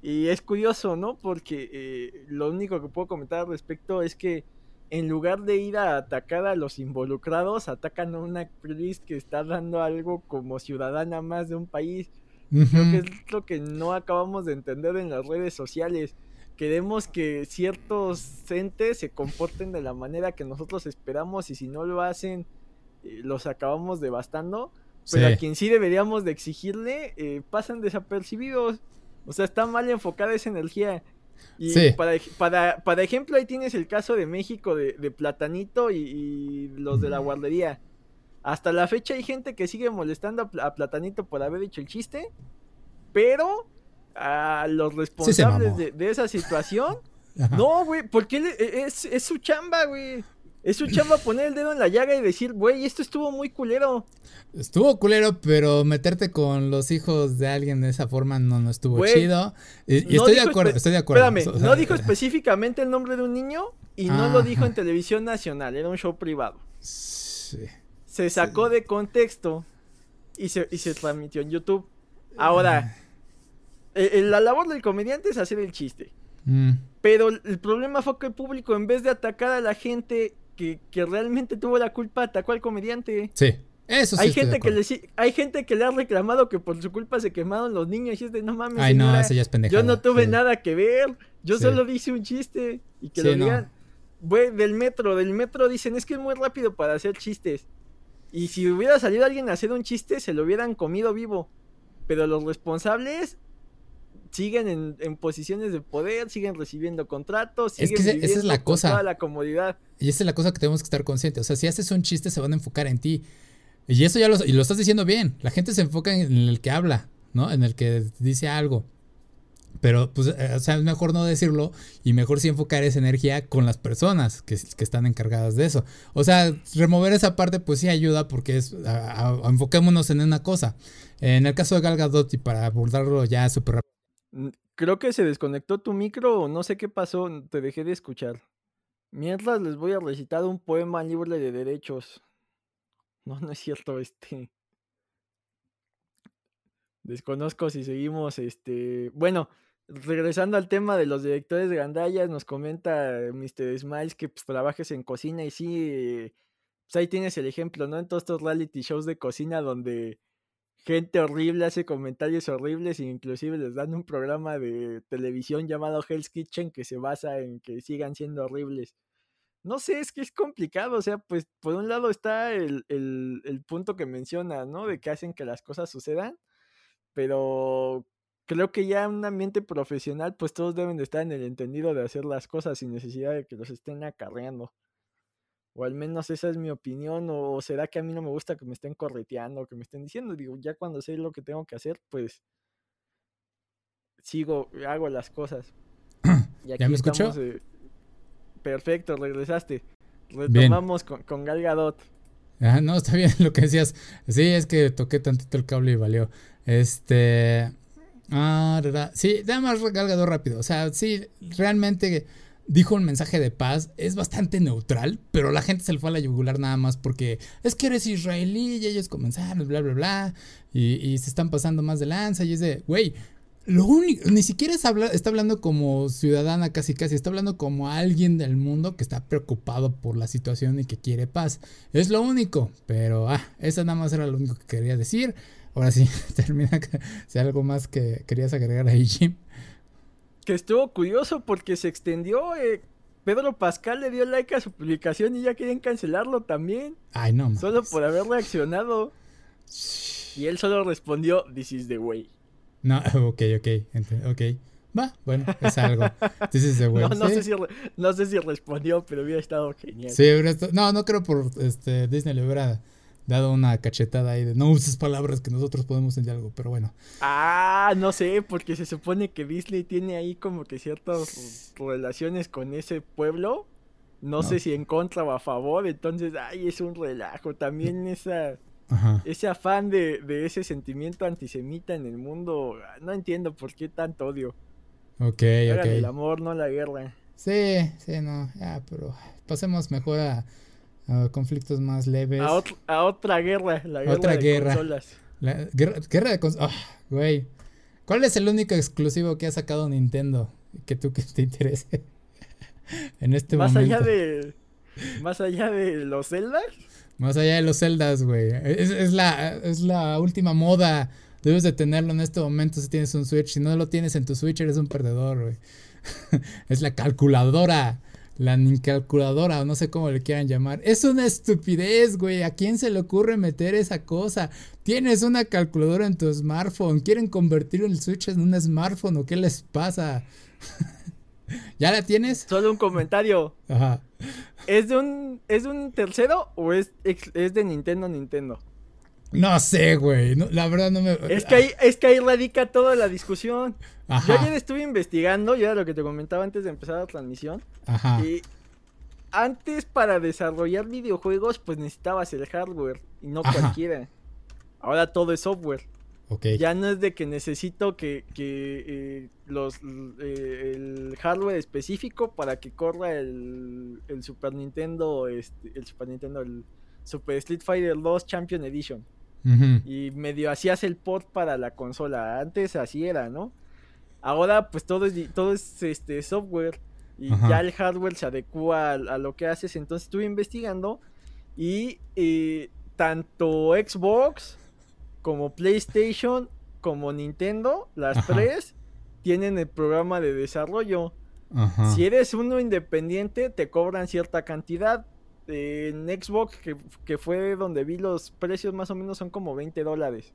y, es curioso, ¿no? Porque eh, lo único que puedo comentar al respecto es que en lugar de ir a atacar a los involucrados, atacan a una actriz que está dando algo como ciudadana más de un país. Creo que es lo que no acabamos de entender en las redes sociales. Queremos que ciertos entes se comporten de la manera que nosotros esperamos y si no lo hacen, eh, los acabamos devastando pero a quien sí deberíamos de exigirle, eh, pasan desapercibidos. O sea, está mal enfocada esa energía. Y para, para, para, ejemplo, ahí tienes el caso de México de, Platanito y, los de la guardería. Hasta la fecha hay gente que sigue molestando a, Platanito por haber dicho el chiste, pero a los responsables de, esa situación, *laughs* no, güey, porque e, es, es su chamba, güey. Es su chamba poner el dedo en la llaga y decir, güey, esto estuvo muy culero. Estuvo culero, pero meterte con los hijos de alguien de esa forma no, no estuvo chido. Y, estoy de acuerdo, estoy de acuerdo. Espérame, *laughs* no dijo específicamente el nombre de un niño y no lo dijo en televisión nacional, era un show privado. Sí. Se sacó de contexto y se, y se transmitió en YouTube. Ahora, eh, eh, la labor del comediante es hacer el chiste. Mm. Pero el problema fue que el público, en vez de atacar a la gente que, realmente tuvo la culpa atacó al comediante. Sí. Eso sí hay gente que le hay gente que le ha reclamado que por su culpa se quemaron los niños y es de no mames. Ay, no, eso ya es Yo no tuve nada que ver. Yo solo dice un chiste y que lo digan. del metro, del metro dicen, es que es muy rápido para hacer chistes. Y si hubiera salido alguien a hacer un chiste, se lo hubieran comido vivo. Pero los responsables siguen en, posiciones de poder, siguen recibiendo contratos, siguen es que esa es la cosa. toda la comodidad. Y esa es la cosa que tenemos que estar conscientes. O sea, si haces un chiste, se van a enfocar en ti. Y eso ya lo, y lo estás diciendo bien. La gente se enfoca en el que habla, ¿no? En el que dice algo. Pero, pues, eh, o sea, es mejor no decirlo y mejor sí enfocar esa energía con las personas que, están encargadas de eso. O sea, remover esa parte, pues sí ayuda porque es, enfoquémonos en una cosa. En el caso de Gal Gadot, y para abordarlo ya súper rápido. Creo que se desconectó tu micro o no sé qué pasó, te dejé de escuchar. Mientras les voy a recitar un poema libre de derechos. No, no es cierto, este. Desconozco si seguimos, este. Bueno, regresando al tema de los directores de gandallas, nos comenta Mr. Smiles que pues, trabajes en cocina y sí, pues ahí tienes el ejemplo, ¿no? En todos estos reality shows de cocina donde gente horrible hace comentarios horribles e inclusive les dan un programa de televisión llamado Hell's Kitchen que se basa en que sigan siendo horribles. No sé, es que es complicado, o sea, pues por un lado está el, el, el punto que menciona, ¿no? De que hacen que las cosas sucedan, pero creo que ya en un ambiente profesional, pues todos deben de estar en el entendido de hacer las cosas sin necesidad de que los estén acarreando. O al menos esa es mi opinión. O será que a mí no me gusta que me estén correteando, que me estén diciendo. Digo, ya cuando sé lo que tengo que hacer, pues sigo, hago las cosas. *clears throat* Y aquí ¿Ya me escuchó? Perfecto, regresaste. Retomamos con, con Gal Gadot. Ah, no, está bien lo que decías. Sí, es que toqué tantito el cable y valió. Este. Ah, sí, nada más regalgado rápido. O sea, sí, realmente dijo un mensaje de paz. Es bastante neutral, pero la gente se le fue a la yugular nada más porque es que eres israelí y ellos comenzaron, bla, bla, bla. Y, se están pasando más de lanza. Y es de, güey, lo único, ni siquiera está hablando como ciudadana casi casi, está hablando como alguien del mundo que está preocupado por la situación y que quiere paz. Es lo único, pero ah, eso nada más era lo único que quería decir. Ahora sí, *laughs* termina. Si algo más que querías agregar ahí, Jim. Que estuvo curioso porque se extendió. Eh, Pedro Pascal le dio like a su publicación y ya quieren cancelarlo también. Ay, no. Solo por haber reaccionado. Y él solo respondió: This is the way. No, *laughs* ok, ok. Ok. Va, bueno, es algo. This is the *laughs* way. No, no, sé si no sé si respondió, pero hubiera estado genial. Sí, hubiera estado, no, no creo por este, Disney le hubiera dado una cachetada ahí de no uses palabras que nosotros podemos entender algo, pero bueno. Ah, no sé, porque se supone que Disney tiene ahí como que ciertas *laughs* relaciones con ese pueblo. No, sé si en contra o a favor, entonces, ay, es un relajo. También esa, ese afán de, de ese sentimiento antisemita en el mundo, no entiendo por qué tanto odio. Ok, ok. El amor, no la guerra. Sí, sí, no, ya, pero pasemos mejor a conflictos más leves. A, otra guerra, la guerra otra de guerra. consolas. La guerra, de consolas. Ah, güey. ¿Cuál es el único exclusivo que ha sacado Nintendo que tú que te interese *laughs* en este más momento? Allá de, más allá de los Zeldas. Más allá de los Zeldas, güey. Es, la, es la última moda. Debes de tenerlo en este momento si tienes un Switch. Si no lo tienes en tu Switch, eres un perdedor, güey. *laughs* es la calculadora la calculadora o no sé cómo le quieran llamar. Es una estupidez, güey. ¿A quién se le ocurre meter esa cosa? Tienes una calculadora en tu smartphone. ¿Quieren convertir el Switch en un smartphone o qué les pasa? *laughs* ¿Ya la tienes? Solo un comentario. Ajá. ¿Es de un, ¿es de un tercero o es, es de Nintendo Nintendo? No sé, güey. la verdad no me. Es que, ahí, es que ahí radica toda la discusión. Yo ayer estuve investigando, ya lo que te comentaba antes de empezar la transmisión. Ajá. Y antes para desarrollar videojuegos, pues necesitabas el hardware y no cualquiera. Ahora todo es software. Okay. Ya no es de que necesito que, que eh, los eh, el hardware específico para que corra el, el Super Nintendo, este, el Super Nintendo, el Super Street Fighter 2 Champion Edition. Y medio hacías el port para la consola. Antes así era, ¿no? Ahora pues todo es, todo es este software y ya el hardware se adecua a, lo que haces. Entonces estuve investigando y eh, tanto Xbox como PlayStation como Nintendo, las tres, tienen el programa de desarrollo. Si eres uno independiente, te cobran cierta cantidad en Xbox, que, fue donde vi los precios más o menos son como 20 dólares.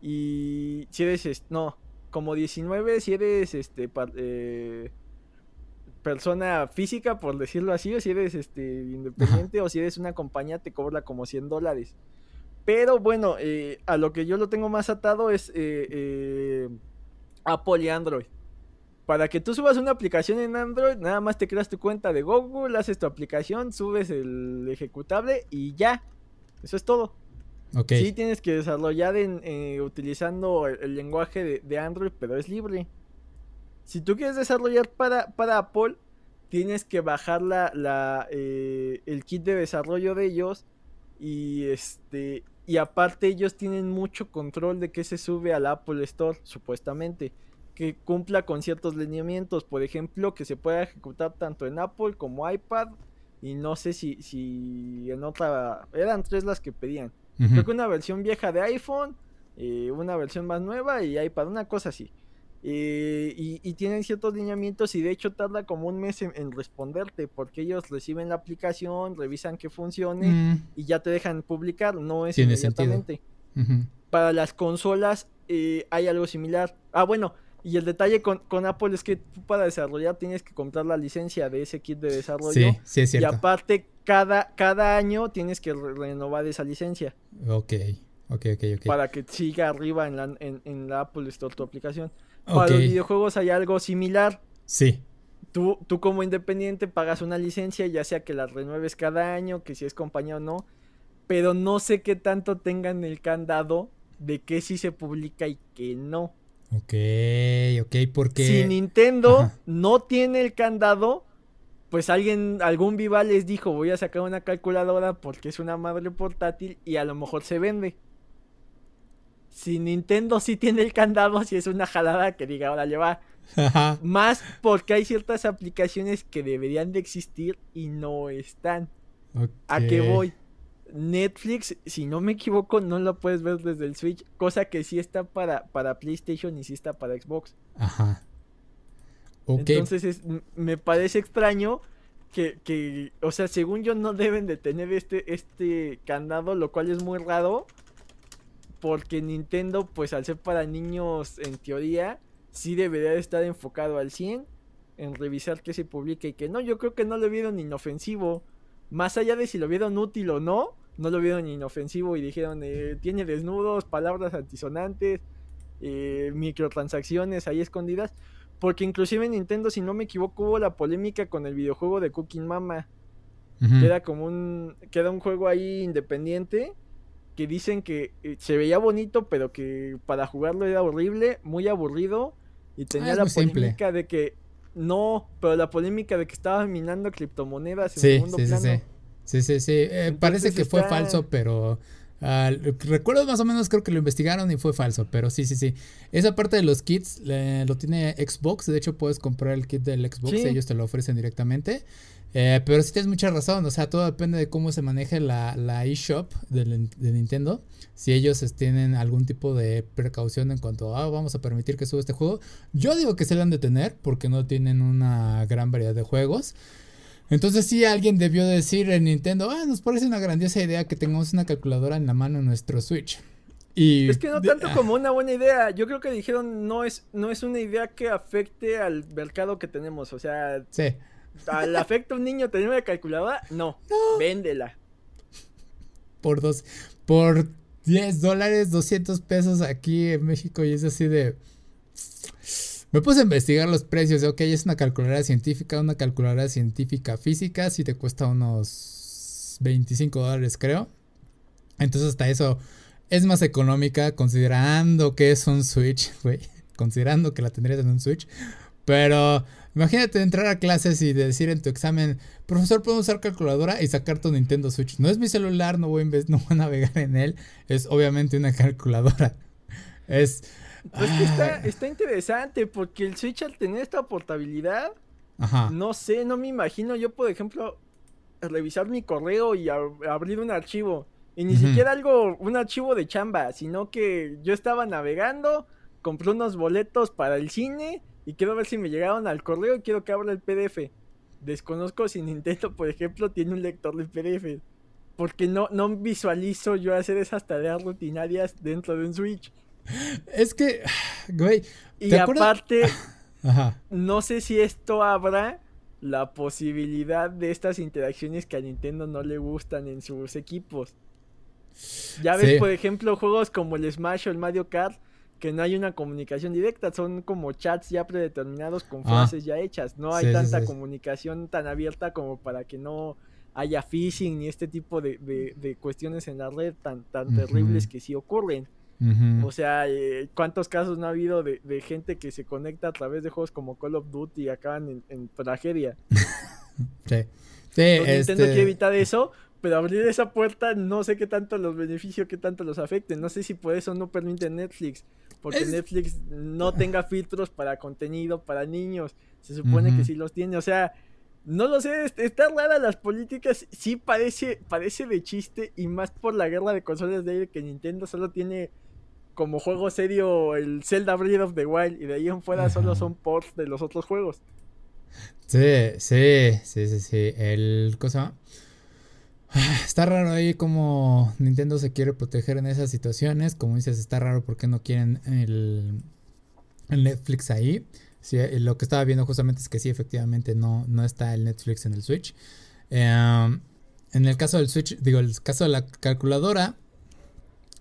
Y si eres, no, como 19 si eres este eh, persona física, por decirlo así, o si eres este independiente o si eres una compañía te cobra como 100 dólares. Pero bueno, eh, a lo que yo lo tengo más atado es eh, Apple y Android. Para que tú subas una aplicación en Android, nada más te creas tu cuenta de Google, haces tu aplicación, subes el ejecutable y ya. Eso es todo. Okay. Sí tienes que desarrollar en, eh, utilizando el, lenguaje de, Android, pero es libre. Si tú quieres desarrollar para, para Apple, tienes que bajar la, la eh, el kit de desarrollo de ellos y este y aparte ellos tienen mucho control de qué se sube al Apple Store, supuestamente. Que cumpla con ciertos lineamientos. Por ejemplo, que se pueda ejecutar tanto en Apple como iPad. Y no sé si, si en otra... Eran tres las que pedían. Creo que una versión vieja de iPhone, eh, una versión más nueva y iPad, una cosa así. Eh, y, tienen ciertos lineamientos y de hecho tarda como un mes en, responderte porque ellos reciben la aplicación, revisan que funcione mm. y ya te dejan publicar, no es inmediatamente. Para las consolas eh, hay algo similar. Ah, bueno, y el detalle con, Apple es que tú para desarrollar tienes que comprar la licencia de ese kit de desarrollo. Sí, sí es cierto. Y aparte, cada, cada año tienes que renovar esa licencia. Ok, ok, ok, ok. Para que siga arriba en la, en la Apple Store tu aplicación. Para los videojuegos hay algo similar. Sí. Tú, tú como independiente pagas una licencia, ya sea que la renueves cada año, que si es compañía o no, pero no sé qué tanto tengan el candado de que sí se publica y que no. Ok, ok, porque... Si Nintendo no tiene el candado, pues alguien, algún viva les dijo, voy a sacar una calculadora porque es una madre portátil y a lo mejor se vende si Nintendo sí tiene el candado, si es una jalada que diga, ahora lleva. Más porque hay ciertas aplicaciones que deberían de existir y no están. ¿A qué voy? Netflix, si no me equivoco, no lo puedes ver desde el Switch, cosa que sí está para, para PlayStation y sí está para Xbox. Ajá. Entonces me parece extraño que, que, o sea, según yo no deben de tener este, este candado, lo cual es muy raro porque Nintendo, pues al ser para niños en teoría, sí debería estar enfocado al 100 en revisar qué se publica y que no. Yo creo que no lo vieron inofensivo. Más allá de si lo vieron útil o no, no lo vieron inofensivo y dijeron, eh, tiene desnudos, palabras antisonantes, eh, microtransacciones ahí escondidas. Porque inclusive Nintendo, si no me equivoco, hubo la polémica con el videojuego de Cooking Mama. Que era como un. Que era un juego ahí independiente que dicen que eh, se veía bonito, pero que para jugarlo era horrible, muy aburrido. Y tenía ah, la polémica de que no, pero la polémica de que estaba minando criptomonedas en segundo sí, plano. Sí, sí, sí, sí. Eh, parece que fue falso, pero uh, recuerdo más o menos, creo que lo investigaron y fue falso, pero sí, sí, sí. Esa parte de los kits lo tiene Xbox. De hecho, puedes comprar el kit del Xbox, ellos te lo ofrecen directamente. Eh, pero sí tienes mucha razón, o sea, todo depende de cómo se maneje la, la eShop de, de, Nintendo. Si ellos tienen algún tipo de precaución en cuanto a ah, vamos a permitir que suba este juego. Yo digo que se lo han de tener porque no tienen una gran variedad de juegos. Entonces sí alguien debió decir en Nintendo, ah, nos parece una grandiosa idea que tengamos una calculadora en la mano en nuestro Switch. Y es que no tanto como una buena idea. Yo creo que dijeron no es, no es una idea que afecte al mercado que tenemos. O sea, sí. ¿Al afecta a un niño tener una calculadora? No, véndela. Por dos, por 10 dólares, 200 pesos aquí en México y es así de... Me puse a investigar los precios. Ok, es una calculadora científica, una calculadora científica física, si te cuesta unos 25 dólares creo. Entonces hasta eso es más económica considerando que es un Switch. *laughs* Considerando que la tendrías en un Switch. Pero Imagínate entrar a clases y decir en tu examen, profesor, puedo usar calculadora y sacar tu Nintendo Switch. No es mi celular, no *laughs* no voy a navegar en él. Es obviamente una *laughs* calculadora. Es. Pues que está, interesante porque el Switch al tener esta portabilidad, no sé, no me imagino yo, por ejemplo, revisar mi correo y abrir un archivo. Y ni siquiera algo, un archivo de chamba, sino que yo estaba navegando, compré unos boletos para el cine y quiero ver si me llegaron al correo y quiero que abra el PDF. Desconozco si Nintendo, *laughs* por ejemplo, tiene un lector de PDF. Porque no, no visualizo yo hacer esas tareas rutinarias dentro de un Switch. Es que, güey. Y aparte, *laughs* no sé si esto abra la posibilidad de estas interacciones que a Nintendo no le gustan en sus equipos. Ya ves, por ejemplo, juegos como el Smash o el Mario Kart que no hay una comunicación directa, son como chats ya predeterminados con ah. frases ya hechas, no hay tanta comunicación tan abierta como para que no haya phishing ni este tipo de, cuestiones en la red tan, tan terribles que sí ocurren. O sea, eh, ¿cuántos casos no ha habido de, gente que se conecta a través de juegos como Call of Duty y acaban en, tragedia? *laughs* sí. Sí, Nintendo quiere evitar eso, pero abrir esa puerta no sé qué tanto los beneficio, qué tanto los afecte. No sé si por eso no permite Netflix. Porque Netflix no *laughs* tenga filtros para contenido para niños. Se supone que sí los tiene. O sea, no lo sé, está rara las políticas. Sí parece, parece de chiste. Y más por la guerra de consolas de aire que Nintendo solo tiene como juego serio el Zelda Breath of the Wild. Y de ahí en fuera solo son ports de los otros juegos. Sí, sí, sí, sí, sí. El cosa. *sighs* Está raro ahí como Nintendo se quiere proteger en esas situaciones. Como dices, está raro porque no quieren el, Netflix ahí. Lo que estaba viendo justamente es que sí, efectivamente no, no está el Netflix en el Switch. Em, en el caso del Switch, digo, el caso de la calculadora,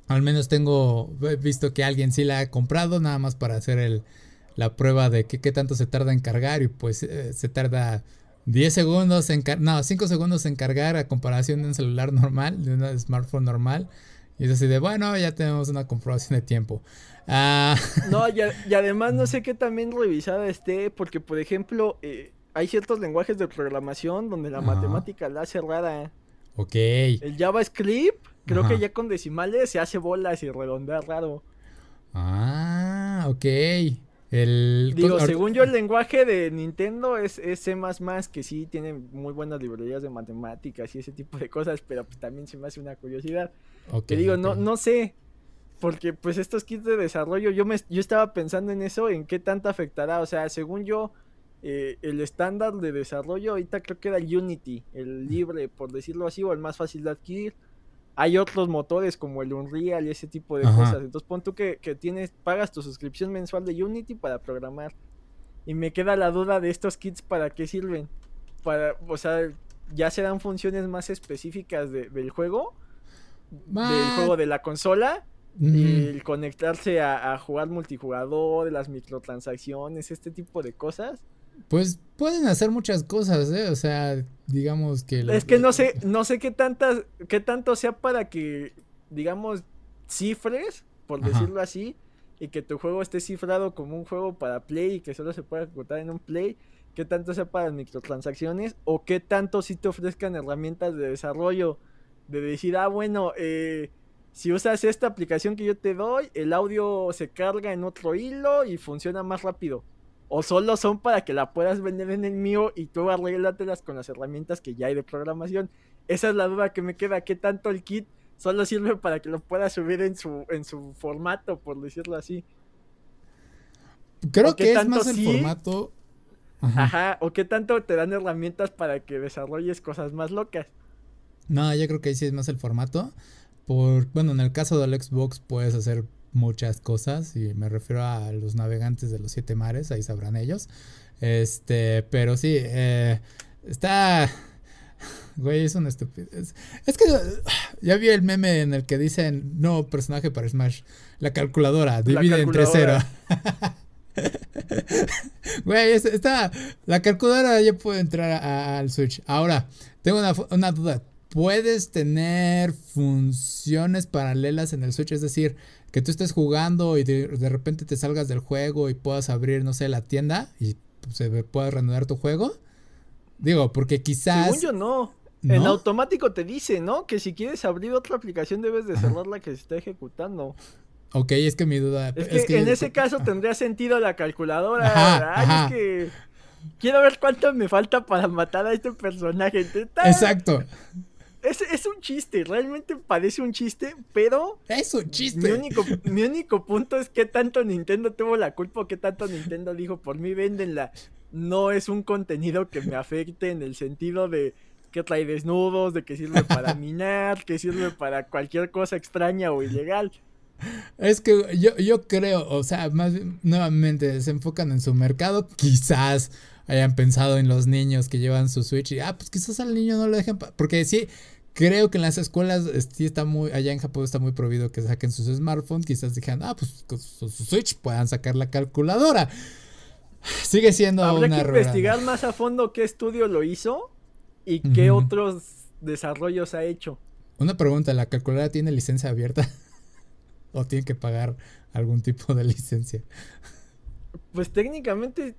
al menos tengo visto que alguien sí la ha comprado, nada más para hacer el, la prueba de qué tanto se tarda en cargar y pues eh, se tarda 10 segundos en no, 5 segundos en cargar a comparación de un celular normal, de un smartphone normal. Y es así de, bueno, ya tenemos una comprobación de tiempo. Ah. *laughs* No, y, además no sé qué también revisada esté, porque por ejemplo, eh, hay ciertos lenguajes de programación donde la matemática la hace rara. Ok. El JavaScript, creo que ya con decimales se hace bolas y redondea raro. Ah, ok. El... Digo, según yo el lenguaje de Nintendo es, es C++, que sí tiene muy buenas librerías de matemáticas y ese tipo de cosas, pero pues también se me hace una curiosidad. que digo, no, no sé, porque pues estos kits de desarrollo, yo, me, yo estaba pensando en eso, en qué tanto afectará, o sea, según yo, eh, el estándar de desarrollo ahorita creo que era el Unity, el libre, por decirlo así, o el más fácil de adquirir hay otros motores como el Unreal y ese tipo de cosas. Entonces pon tú que, tienes, pagas tu suscripción mensual de Unity para programar. Y me queda la duda de estos kits para qué sirven. Para, o sea, ya serán funciones más específicas del juego. Del juego de la consola. Y el conectarse a, a jugar multijugador, las microtransacciones, este tipo de cosas. Pues pueden hacer muchas cosas, ¿eh? O sea, digamos que... Es que no sé, no sé qué tantas, qué tanto sea para que, digamos, cifres, por decirlo así, y que tu juego esté cifrado como un juego para Play y que solo se pueda ejecutar en un Play, qué tanto sea para microtransacciones, o qué tanto si te ofrezcan herramientas de desarrollo, de decir, ah, bueno, eh, si usas esta aplicación que yo te doy, el audio se carga en otro hilo y funciona más rápido o solo son para que la puedas vender en el mío y tú arréglatelas con las herramientas que ya hay de programación. Esa es la duda que me queda, ¿qué tanto el kit solo sirve para que lo puedas subir en su, en su formato, por decirlo así? Creo que es más el formato. Ajá. o qué tanto te dan herramientas para que desarrolles cosas más locas. No, yo creo que ahí sí es más el formato. Por, bueno, en el caso del Xbox puedes hacer muchas cosas y me refiero a los navegantes de los siete mares, ahí sabrán ellos. Este, pero sí, eh, está... Güey, es una estupidez. Es que ya vi el meme en el que dicen no personaje para Smash. La calculadora, divide entre cero. *laughs* Güey, está. La calculadora ya puede entrar al Switch. Ahora, tengo una, una, duda. ¿Puedes tener funciones paralelas en el Switch? Es decir, que tú estés jugando y de, repente te salgas del juego y puedas abrir, no sé, la tienda y se pueda reanudar tu juego. Digo, porque quizás... Según yo no. En automático te dice, ¿no? Que si quieres abrir otra aplicación debes de cerrar la que se está ejecutando. Ok, es que mi duda... Es, que, en ese caso tendría sentido la calculadora. Es que quiero ver cuánto me falta para matar a este personaje. Exacto. Es, un chiste, realmente parece un chiste, pero. Es un chiste. Mi único, mi único punto es que tanto Nintendo tuvo la culpa o que tanto Nintendo dijo por mí, véndenla. No es un contenido que me afecte en el sentido de que trae desnudos, de que sirve para *laughs* minar, que sirve para cualquier cosa extraña o ilegal. Es que yo, yo creo, o sea, más nuevamente se enfocan en su mercado, quizás hayan pensado en los niños que llevan su Switch y, ah, pues quizás al niño no lo dejen, porque sí, creo que en las escuelas sí está muy, allá en Japón está muy prohibido que saquen sus smartphones. Quizás dijeran, ah, pues con su Switch puedan sacar la calculadora. Sigue siendo Habrá que investigar más a fondo qué estudio lo hizo y qué otros desarrollos ha hecho. Una pregunta, ¿la calculadora tiene licencia abierta? *laughs* ¿O tiene que pagar algún tipo de licencia? Pues técnicamente,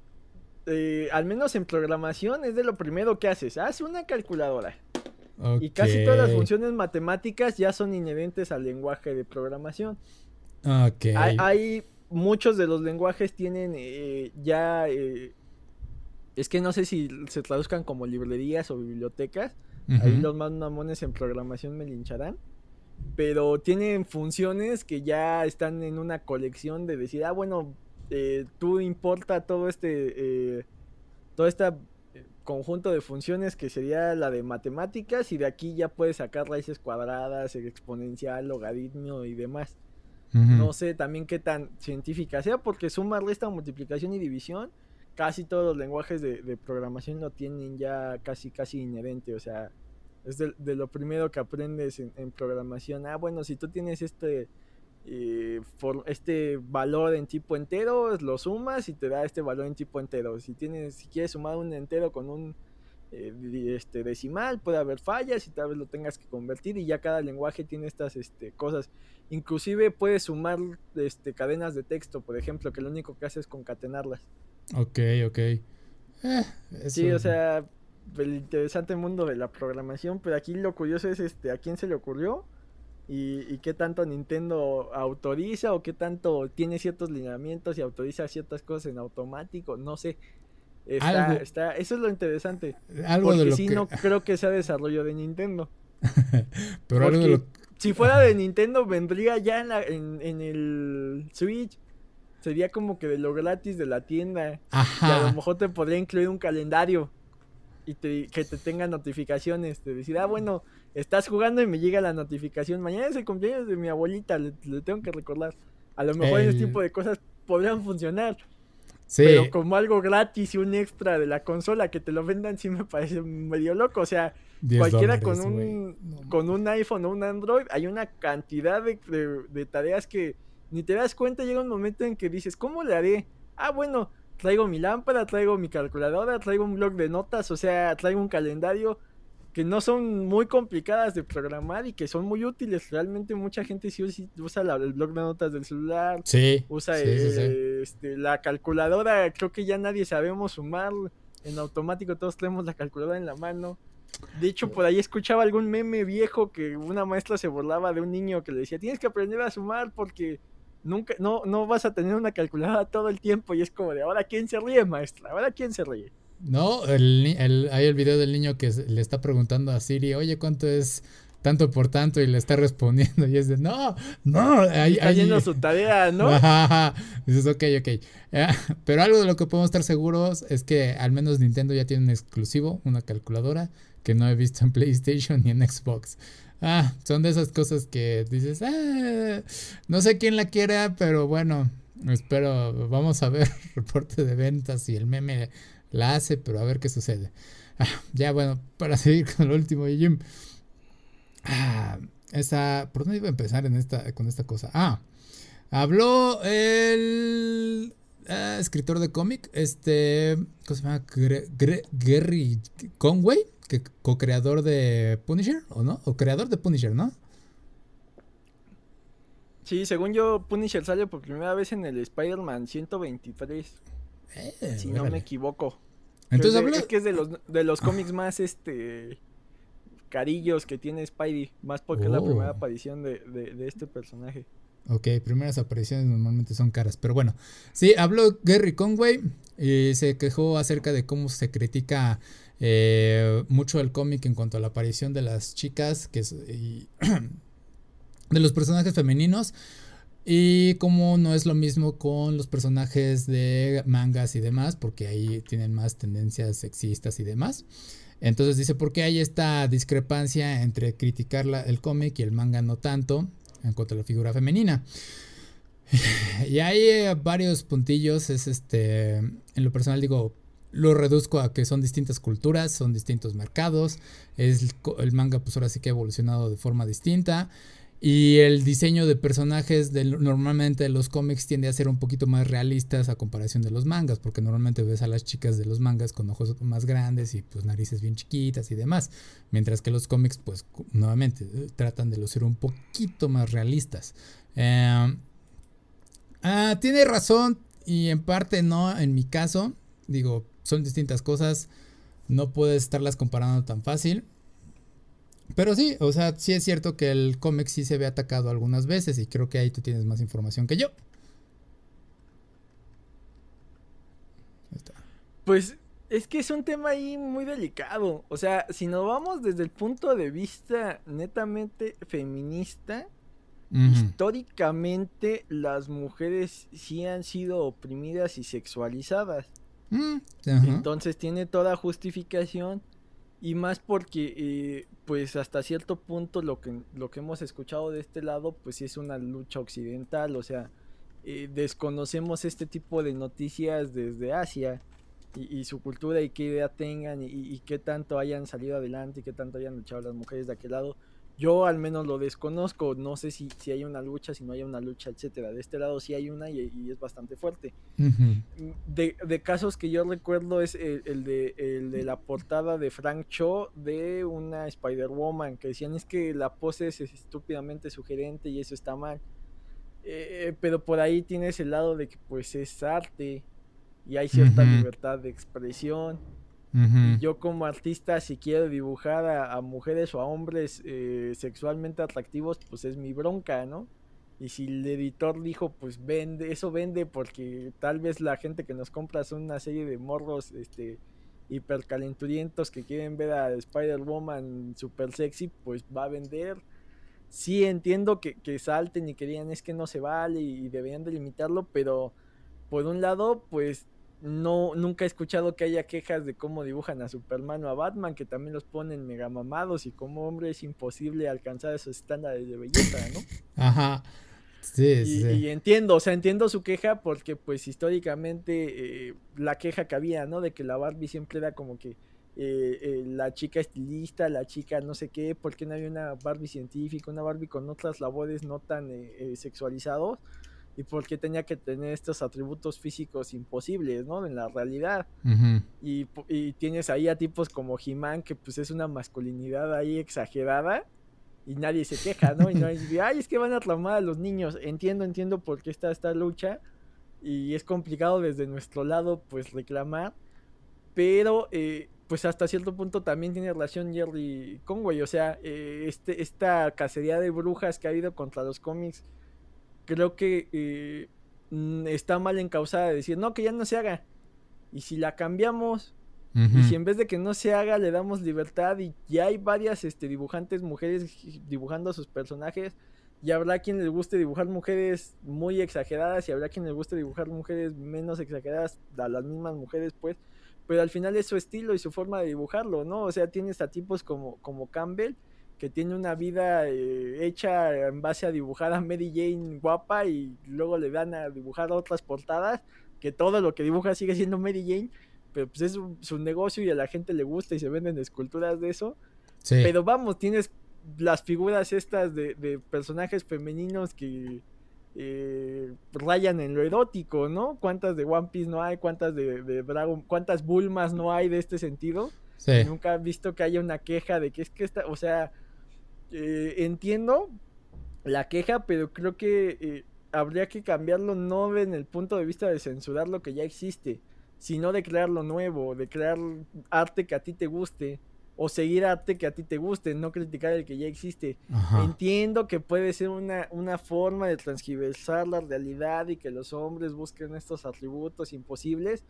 eh, al menos en programación, es de lo primero que haces. Haz una calculadora. Y casi todas las funciones matemáticas ya son inherentes al lenguaje de programación. Okay. Hay, muchos de los lenguajes tienen eh, ya... Eh, es que no sé si se traduzcan como librerías o bibliotecas. Ahí los más mamones en programación me lincharán. Pero tienen funciones que ya están en una colección de decir, ah, bueno, eh, tú importa todo este... todo este conjunto de funciones que sería la de matemáticas y de aquí ya puedes sacar raíces cuadradas, exponencial, logaritmo y demás. No sé también qué tan científica sea, porque suma, resta, multiplicación y división, casi todos los lenguajes de, programación lo tienen ya casi, casi inherente, o sea, es de, lo primero que aprendes en, programación. Ah, bueno, si tú tienes este, eh, este valor en tipo entero, lo sumas y te da este valor en tipo entero. Si, tienes, si quieres sumar un entero con un eh, este decimal, puede haber fallas y tal vez lo tengas que convertir y ya cada lenguaje tiene estas este, cosas. Inclusive puedes sumar este, cadenas de texto, por ejemplo, que lo único que hace es concatenarlas. Ok, ok. Eh, sí, o sea, el interesante mundo de la programación, pero aquí lo curioso es este, a quién se le ocurrió y, y qué tanto Nintendo autoriza o qué tanto tiene ciertos lineamientos y autoriza ciertas cosas en automático, no sé. Está, eso es lo interesante. Algo porque si no creo que sea desarrollo de Nintendo. *laughs* Pero algo de lo... Si fuera de Nintendo, vendría ya en, en, el Switch. Sería como que de lo gratis de la tienda. Ajá. Y a lo mejor te podría incluir un calendario. Y que te tenga notificaciones. Te decir, ah, bueno, estás jugando y me llega la notificación. Mañana es el cumpleaños de mi abuelita. Le, tengo que recordar. A lo mejor ese tipo de cosas podrían funcionar. Pero como algo gratis y un extra de la consola que te lo vendan sí me parece medio loco. O sea, cualquiera con un, con un iPhone o un Android, hay una cantidad de, tareas que ni te das cuenta. Llega un momento en que dices, ¿cómo le haré? Ah, bueno, traigo mi lámpara, traigo mi calculadora, traigo un blog de notas, o sea, traigo un calendario que no son muy complicadas de programar y que son muy útiles. Realmente mucha gente sí usa el blog de notas del celular. Sí. Usa este, la calculadora. Creo que ya nadie sabemos sumar. En automático todos tenemos la calculadora en la mano. De hecho, por ahí escuchaba algún meme viejo que una maestra se burlaba de un niño que le decía, tienes que aprender a sumar porque nunca, no, no vas a tener una calculadora todo el tiempo. Y es como de, ahora quién se ríe, maestra, ahora quién se ríe. No, el, hay el video del niño que le está preguntando a Siri, oye, ¿cuánto es tanto por tanto? Y le está *laughs* respondiendo y es de, no, no. está yendo su tarea, ¿no? *laughs* Dices, ok, ok. Eh, *laughs* pero algo de lo que podemos estar seguros es que al menos Nintendo ya tiene un exclusivo, una calculadora, que no he visto en PlayStation ni en Xbox. Ah, son de esas cosas que dices, ah, no sé quién la quiera, pero bueno, espero, vamos a ver reporte de ventas y el meme la hace, pero a ver qué sucede. Ah, ya bueno, para *laughs* seguir con lo último Jim. Ah, ¿Por dónde iba a empezar en esta, con esta cosa? Ah, habló el ah, escritor de cómic, este, ¿cómo se llama? Gary Conway, que co-creador de Punisher, ¿o no? O creador de Punisher, ¿no? Sí, según yo, Punisher sale por primera vez en el Spider-Man 123. Eh, si no me equivoco. Entonces es, que es de los, de los cómics más este carillos que tiene Spidey, más porque es la primera oh. aparición de, este personaje. Ok, primeras apariciones normalmente son caras, pero bueno. Sí, habló Gary Conway y se quejó acerca de cómo se critica eh, mucho el cómic en cuanto a la aparición de las chicas que *clears throat* de los personajes femeninos y como no es lo mismo con los personajes de mangas y demás, porque ahí tienen más tendencias sexistas y demás. Entonces dice, ¿por qué hay esta discrepancia entre criticar el cómic y el manga no tanto en cuanto a la figura femenina? *laughs* y hay eh, varios puntillos, es este, en lo personal digo, lo reduzco a que son distintas culturas, son distintos mercados, es el, manga pues ahora sí que ha evolucionado de forma distinta y el diseño de personajes de, normalmente los cómics tiende a ser un poquito más realistas a comparación de los mangas, porque normalmente ves a las chicas de los mangas con ojos más grandes y pues narices bien chiquitas y demás, mientras que los cómics pues nuevamente eh, tratan de ser un poquito más realistas. Em, ah, tiene razón y en parte no, en mi caso, digo, son distintas cosas, no puedes estarlas comparando tan fácil. Pero sí, o sea, sí es cierto que el cómic sí se ve atacado algunas veces y creo que ahí tú tienes más información que yo. Pues es que es un tema ahí muy delicado. O sea, si nos vamos desde el punto de vista netamente feminista, históricamente las mujeres sí han sido oprimidas y sexualizadas. Mm, Entonces tiene toda justificación y más porque eh, pues hasta cierto punto lo que lo que hemos escuchado de este lado pues es una lucha occidental o sea eh, desconocemos este tipo de noticias desde Asia y, su cultura y qué idea tengan y, y, qué tanto hayan salido adelante y qué tanto hayan luchado las mujeres de aquel lado yo al menos lo desconozco, no sé si, si hay una lucha, si no hay una lucha, etcétera. De este lado sí hay una y, es bastante fuerte. de, casos que yo recuerdo es el, de, el, de, la portada de Frank Cho de una Spider-Woman, que decían es que la pose es estúpidamente sugerente y eso está mal. Eh, pero por ahí tienes el lado de que pues es arte y hay cierta libertad de expresión yo como artista, si quiero dibujar a, mujeres o a hombres eh, sexualmente atractivos, pues es mi bronca, ¿no? Y si el editor dijo, pues vende, eso vende porque tal vez la gente que nos compra son una serie de morros, este, hipercalenturientos que quieren ver a Spider-Woman super sexy, pues va a vender. Sí entiendo que, que salten y que digan es que no se vale y deberían delimitarlo, pero por un lado, pues no, nunca he escuchado que haya quejas de cómo dibujan a Superman o a Batman, que también los ponen mega mamados y como hombre es imposible alcanzar esos estándares de belleza, ¿no? Ajá. Sí, y, sí. y entiendo, o sea, entiendo su queja porque pues históricamente eh, la queja que había, ¿no? De que la Barbie siempre era como que eh, eh, la chica estilista, la chica no sé qué, porque no había una Barbie científica, una Barbie con otras labores no tan sexualizados y por qué tenía que tener estos atributos físicos imposibles, ¿no? En la realidad. y, tienes ahí a tipos como He-Man, que pues es una masculinidad ahí exagerada y nadie se queja, ¿no? Y no dice, ay, es que van a tramar a los niños. Entiendo, entiendo por qué está esta lucha y es complicado desde nuestro lado pues reclamar, pero eh, pues hasta cierto punto también tiene relación Jerry Conway, o sea, eh, este, esta cacería de brujas que ha habido contra los cómics creo que eh, mm, está mal encausada de decir, no, que ya no se haga. Y si la cambiamos, y si en vez de que no se haga le damos libertad y ya hay varias este, dibujantes mujeres dibujando a sus personajes, y habrá quien les guste dibujar mujeres muy exageradas y habrá quien les guste dibujar mujeres menos exageradas, a las mismas mujeres pues, pero al final es su estilo y su forma de dibujarlo, ¿no? O sea, tienes a tipos como, como Campbell que tiene una vida eh, hecha en base a dibujar a Mary Jane guapa y luego le dan a dibujar otras portadas, que todo lo que dibuja sigue siendo Mary Jane, pero pues es su, negocio y a la gente le gusta y se venden esculturas de eso. Pero vamos, tienes las figuras estas de, personajes femeninos que eh, rayan en lo erótico, ¿no? ¿Cuántas de One Piece no hay? ¿Cuántas de, de Dragon? ¿Cuántas Bulmas no hay de este sentido? Nunca he visto que haya una queja de que es que esta, o sea, eh, entiendo la queja, pero creo que eh, habría que cambiarlo no en el punto de vista de censurar lo que ya existe, sino de crear lo nuevo, de crear arte que a ti te guste, o seguir arte que a ti te guste, no criticar el que ya existe. Entiendo que puede ser una, una forma de transgiversar la realidad y que los hombres busquen estos atributos imposibles,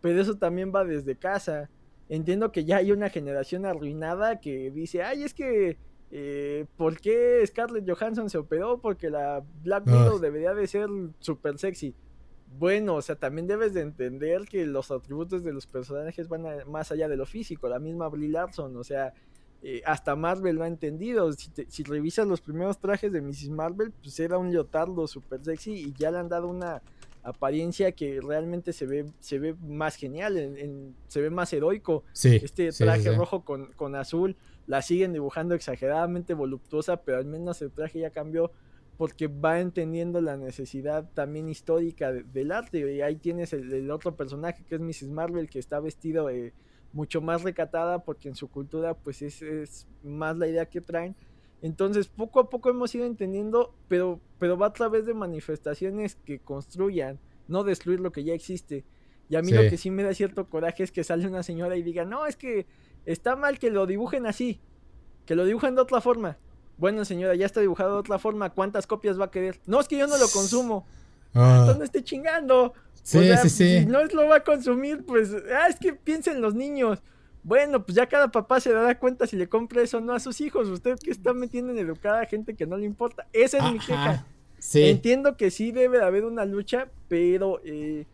pero eso también va desde casa. Entiendo que ya hay una generación arruinada que dice, ay, es que eh, ¿Por qué Scarlett Johansson se operó? Porque la Black Widow debería de ser súper sexy. Bueno, o sea, también debes de entender que los atributos de los personajes van más allá de lo físico. La misma Brie Larson, o sea, eh, hasta Marvel lo ha entendido. Si, revisas los primeros trajes de Mrs. Marvel, pues era un leotardo súper sexy y ya le han dado una apariencia que realmente se ve, se ve más genial, se ve más heroico. este traje rojo con, con, azul la siguen dibujando exageradamente voluptuosa, pero al menos el traje ya cambió porque va entendiendo la necesidad también histórica del arte. Y ahí tienes el, otro personaje que es Mrs. Marvel, que está vestido eh, mucho más recatada porque en su cultura pues es, es más la idea que traen. Entonces, poco a poco hemos ido entendiendo, pero, pero va a través de manifestaciones que construyan, no destruir lo que ya existe. Y a mí lo que sí me da cierto coraje es que sale una señora y diga, no, es que está mal que lo dibujen así, que lo dibujen de otra forma. Bueno, señora, ya está dibujado de otra forma, ¿cuántas copias va a querer? No, es que yo no lo consumo. Ah. Entonces no esté chingando. Sí, sí, sí. Si no lo va a consumir, pues, ah, es que piensen los niños. Bueno, pues ya cada papá se dará cuenta si le compra eso o no a sus hijos. Usted que está metiendo en educar a gente que no le importa. Esa es mi queja. Entiendo que sí debe de haber una lucha, pero eh,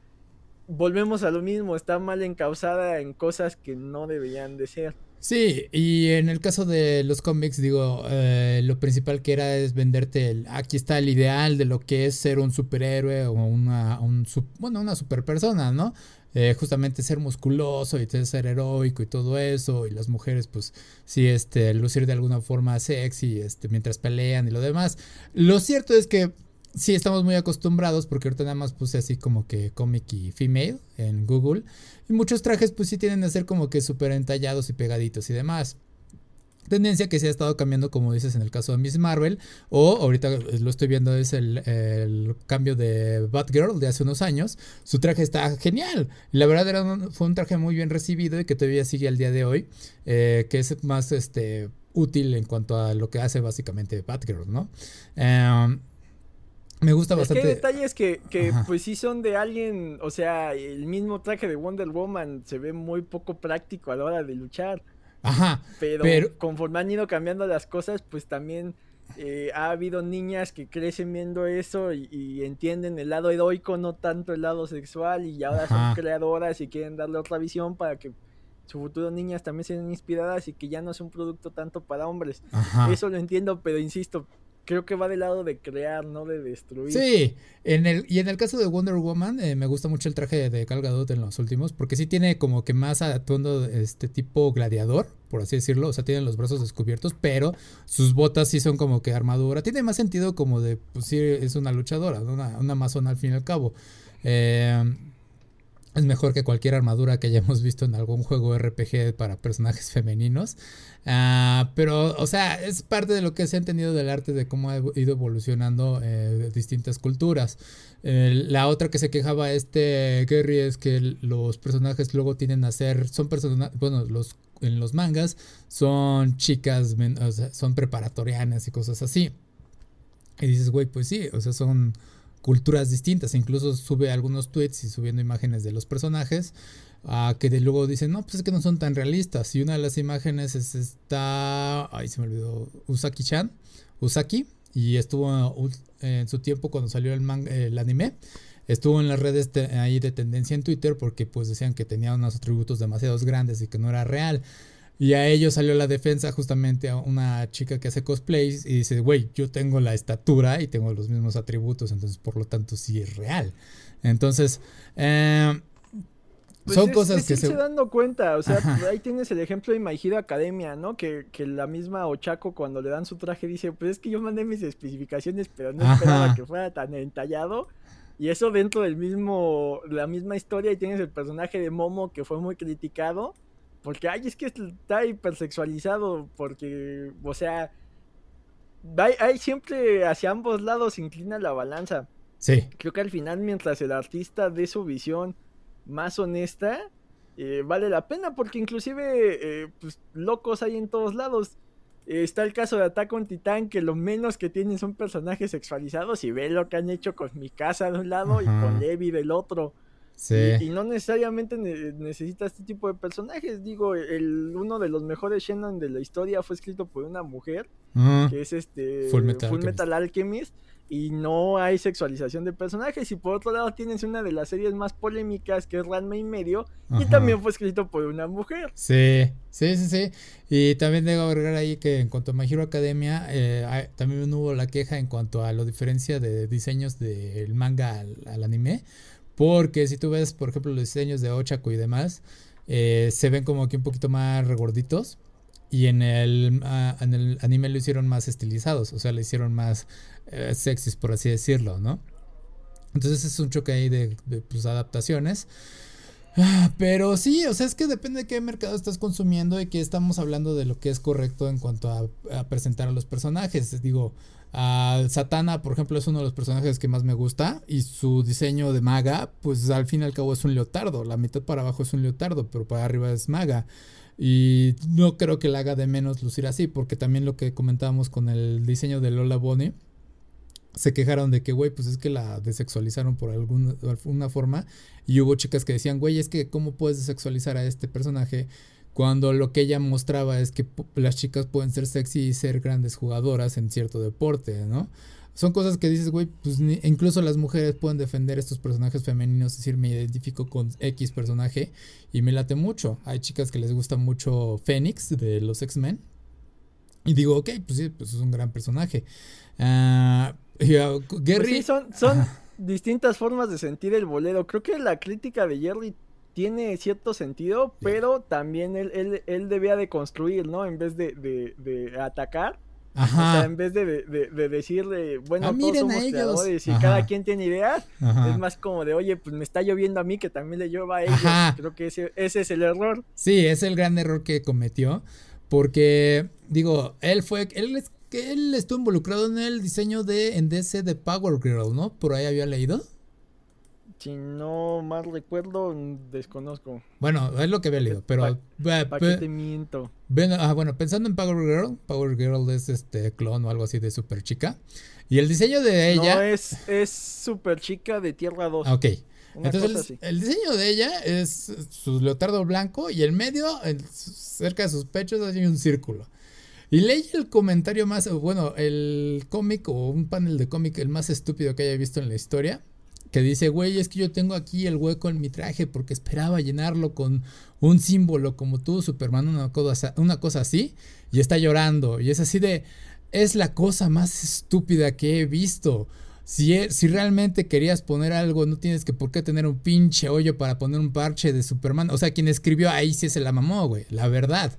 volvemos a lo mismo. Está mal encausada en cosas que no deberían de ser. Sí, y en el caso de los cómics, digo, eh, lo principal que era es venderte el, aquí está el ideal de lo que es ser un superhéroe o una, un, bueno, una super persona, ¿no? Eh, justamente ser musculoso y ser heroico y todo eso, y las mujeres pues sí, este, lucir de alguna forma sexy, este, mientras pelean y lo demás. Lo cierto es que sí estamos muy acostumbrados porque ahorita nada más puse así como que comic y female en Google y muchos trajes pues sí tienen que ser como que súper entallados y pegaditos y demás. Tendencia que se ha estado cambiando, como dices, en el caso de Miss Marvel. O ahorita lo estoy viendo, es el, cambio de Batgirl de hace unos años. Su traje está genial. La verdad era fue un traje muy bien recibido y que todavía sigue al día de hoy. Eh, que es más este, útil en cuanto a lo que hace básicamente Batgirl, ¿no? Em, me gusta bastante. Que hay detalles que, que pues sí son de alguien, o sea, el mismo traje de Wonder Woman se ve muy poco práctico a la hora de luchar. Ajá. Pero, conforme han ido cambiando las cosas, pues también eh, ha habido niñas que crecen viendo eso y, entienden el lado heroico, no tanto el lado sexual, y ahora son creadoras y quieren darle otra visión para que su futuro niñas también sean inspiradas y que ya no es un producto tanto para hombres. Eso lo entiendo, pero insisto, creo que va del lado de crear, no de destruir. Sí, en el, y en el caso de Wonder Woman, eh, me gusta mucho el traje de Gal Gadot en los últimos, porque sí tiene como que más atuendo este tipo gladiador, por así decirlo, o sea, tiene los brazos descubiertos, pero sus botas sí son como que armadura. Tiene más sentido como de, pues sí, es una luchadora, una, una amazona al fin y al cabo. Eh, es mejor que cualquier armadura que hayamos visto en algún juego RPG para personajes femeninos. Ah, pero, o sea, es parte de lo que se ha entendido del arte de cómo ha ido evolucionando eh, distintas culturas. la otra que se quejaba este Gary es que los personajes luego tienen a ser, son personajes, bueno, los, en los mangas son chicas, son preparatorianas y cosas así. Y dices, güey, pues sí, o sea, son culturas distintas. Incluso sube algunos tweets y subiendo imágenes de los personajes. Uh, que de luego dicen, no, pues es que no son tan realistas. Y una de las imágenes es esta. Ay, se me olvidó. Usaki-chan. Usaki. Y estuvo en su tiempo cuando salió el, el anime. Estuvo en las redes ahí de tendencia en Twitter porque pues decían que tenía unos atributos demasiado grandes y que no era real. Y a ellos salió la defensa justamente a una chica que hace cosplays y dice, güey, yo tengo la estatura y tengo los mismos atributos, entonces por lo tanto sí es real. Entonces, eh, pues son cosas que se... dando cuenta, o sea, ahí tienes el ejemplo de My Hero Academia, ¿no? Que, que, la misma Ochako cuando le dan su traje dice, pues es que yo mandé mis especificaciones, pero no esperaba que fuera tan entallado. Y eso dentro del mismo, la misma historia y tienes el personaje de Momo que fue muy criticado porque, ay, es que está hipersexualizado, porque, o sea, hay, siempre hacia ambos lados inclina la balanza. Sí. Creo que al final, mientras el artista dé su visión más honesta, eh, vale la pena, porque inclusive, eh, pues, locos hay en todos lados. está el caso de Attack on Titan, que lo menos que tienen son personajes sexualizados, y ve lo que han hecho con mi casa de un lado y con Levi del otro. Y, no necesariamente necesita este tipo de personajes. Digo, el, uno de los mejores Shannon de la historia fue escrito por una mujer, que es este Full Metal, Alchemist. y no hay sexualización de personajes. Y por otro lado tienes una de las series más polémicas que es Ranma y medio y también fue escrito por una mujer. Sí, sí, sí, sí. Y también debo agregar ahí que en cuanto a My Hero Academia, eh, también hubo la queja en cuanto a la diferencia de diseños del manga al, anime. Porque si tú ves, por ejemplo, los diseños de Ochako y demás, eh, se ven como que un poquito más regorditos. Y en el, ah, en el anime lo hicieron más estilizados, o sea, lo hicieron más eh, sexys, por así decirlo, ¿no? Entonces es un choque ahí de, pues, adaptaciones. Ah, pero sí, o sea, es que depende de qué mercado estás consumiendo y que estamos hablando de lo que es correcto en cuanto a, presentar a los personajes. Digo, Satana, por ejemplo, es uno de los personajes que más me gusta y su diseño de maga, pues al fin y al cabo es un leotardo. La mitad para abajo es un leotardo, pero para arriba es maga. Y no creo que la haga de menos lucir así, porque también lo que comentábamos con el diseño de Lola Bonnie, se quejaron de que, güey, pues es que la desexualizaron por alguna, forma. Y hubo chicas que decían, güey, es que cómo puedes desexualizar a este personaje cuando lo que ella mostraba es que las chicas pueden ser sexy y ser grandes jugadoras en cierto deporte, ¿no? son cosas que dices, güey, pues incluso las mujeres pueden defender estos personajes femeninos, es decir, me identifico con X personaje y me late mucho. Hay chicas que les gusta mucho Fénix de los X-Men. Y digo, ok, pues sí, pues es un gran personaje. Uh, Gary. sí, son, son distintas formas de sentir el bolero. Creo que la crítica de Jerry tiene cierto sentido, pero también él, él, él, debía de construir, ¿no? En vez de, de, de atacar Ajá. O sea, en vez de, de, decirle, bueno, ah, todos somos creadores y cada quien tiene ideas, es más como de, oye, pues me está lloviendo a mí que también le llueva a ellos. Creo que ese, ese es el error. Sí, es el gran error que cometió. Porque, digo, él fue, él, él estuvo involucrado en el diseño de, en DC de Power Girl, ¿no? Por ahí había leído. Si no mal recuerdo, desconozco. Bueno, es lo que había leído, pero... ¿Para qué te miento? ah, bueno, pensando en Power Girl, Power Girl es este clon o algo así de Super Chica. Y el diseño de ella... No, es, es Super Chica de Tierra 2. Ah, ok. Entonces, el, diseño de ella es su leotardo blanco y en medio, cerca de sus pechos, hay un círculo. Y leí el comentario más, bueno, el cómic o un panel de cómic el más estúpido que haya visto en la historia que dice, güey, es que yo tengo aquí el hueco en mi traje porque esperaba llenarlo con un símbolo como tú, Superman, una cosa, una cosa así, y está llorando. Y es así de, es la cosa más estúpida que he visto. Si, e, si realmente querías poner algo, no tienes que por qué tener un pinche hoyo para poner un parche de Superman. O sea, quien escribió ahí sí se la mamó, güey, la verdad.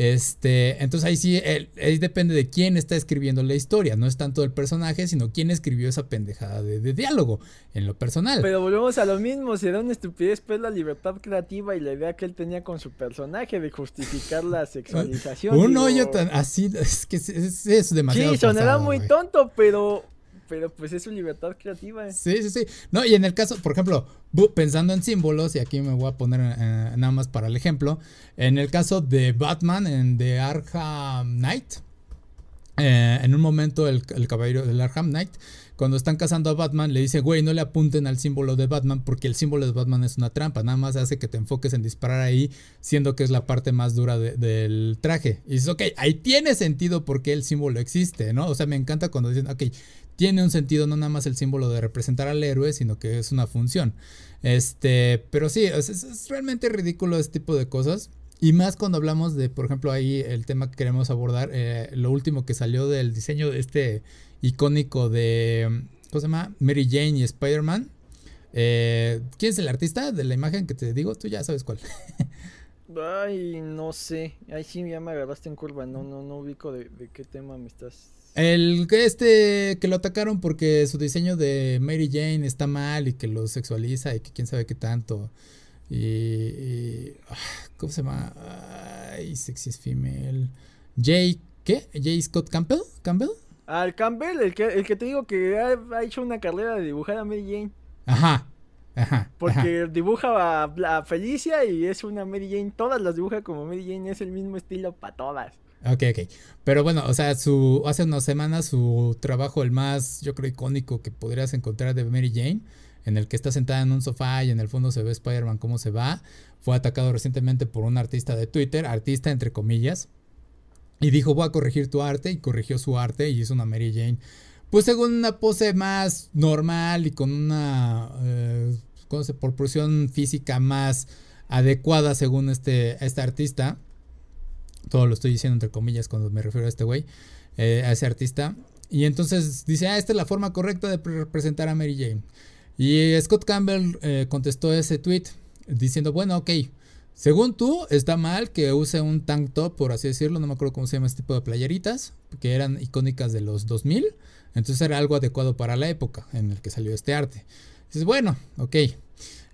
Este, entonces ahí sí, ahí depende de quién está escribiendo la historia. No es tanto el personaje, sino quién escribió esa pendejada de, diálogo en lo personal. Pero volvemos a lo mismo, será una estupidez pues la libertad creativa y la idea que él tenía con su personaje de justificar la sexualización. *laughs* Un hoyo tan así, es que es, demasiado. Sí, sonará muy tonto, pero pero pues es su libertad creativa. Sí, sí, sí. No, y en el caso, por ejemplo, pensando en símbolos, y aquí me voy a poner eh, nada más para el ejemplo, en el caso de Batman, en The Arkham Knight, eh, en un momento el, caballero del Arkham Knight cuando están cazando a Batman, le dice, güey, no le apunten al símbolo de Batman porque el símbolo de Batman es una trampa. Nada más hace que te enfoques en disparar ahí, siendo que es la parte más dura del traje. Y dices, ok, ahí tiene sentido porque el símbolo existe, ¿no? O sea, me encanta cuando dicen, ok, tiene un sentido, no nada más el símbolo de representar al héroe, sino que es una función. Este, pero sí, es, realmente ridículo este tipo de cosas. Y más cuando hablamos de, por ejemplo, ahí el tema que queremos abordar, eh, lo último que salió del diseño de este icónico de, ¿cómo se llama? Mary Jane y Spider-Man. Eh, ¿Quién es el artista de la imagen que te digo? Tú ya sabes cuál. *laughs* Ay, no sé. Ay, sí, ya me agarraste en curva. No, no, no ubico de, de qué tema me estás el que este que lo atacaron porque su diseño de Mary Jane está mal y que lo sexualiza y que quién sabe qué tanto. Y, ah, ¿cómo se llama? Ay, sexy female. Jay, ¿qué? Jay Scott Campbell? ¿Campbell? Al Campbell, el que, el que te digo que ha, hecho una carrera de dibujar a Mary Jane. Ajá. Ajá, Porque dibuja a, Felicia y es una Mary Jane. Todas las dibuja como Mary Jane. Es el mismo estilo para todas. Ok, ok. Pero bueno, o sea, su, hace unas semanas su trabajo, el más, yo creo, icónico que podrías encontrar de Mary Jane, en el que está sentada en un sofá y en el fondo se ve Spider-Man cómo se va, fue atacado recientemente por un artista de Twitter, artista entre comillas, y dijo, voy a corregir tu arte, y corrigió su arte y hizo una Mary Jane pues según una pose más normal y con una eh, proporción física más adecuada según este, este artista. Todo lo estoy diciendo entre comillas cuando me refiero a este güey, eh, a ese artista. Y entonces dice, ah, esta es la forma correcta de representar a Mary Jane. Y Scott Campbell eh, contestó ese tweet diciendo, bueno, ok, según tú, está mal que use un tank top, por así decirlo, no me acuerdo cómo se llama este tipo de playeritas, que eran icónicas de los 2000, entonces era algo adecuado para la época en el que salió este arte. Dices, bueno, ok,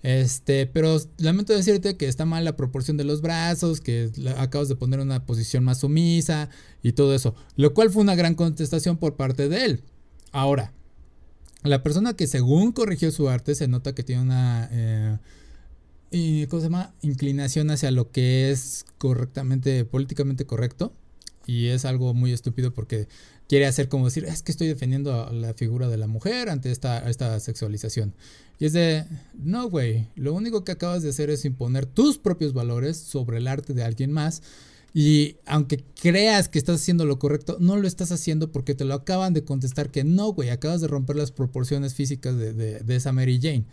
este, pero lamento decirte que está mal la proporción de los brazos, que acabas de poner una posición más sumisa y todo eso, lo cual fue una gran contestación por parte de él. Ahora, la persona que según corrigió su arte se nota que tiene una... Eh. Inclinación hacia lo que es correctamente, políticamente correcto. Y es algo muy estúpido porque quiere hacer como decir, es que estoy defendiendo a la figura de la mujer ante esta, esta sexualización. Y es de, no, güey, lo único que acabas de hacer es imponer tus propios valores sobre el arte de alguien más. Y aunque creas que estás haciendo lo correcto, no lo estás haciendo porque te lo acaban de contestar que no, güey, acabas de romper las proporciones físicas de, de esa Mary Jane.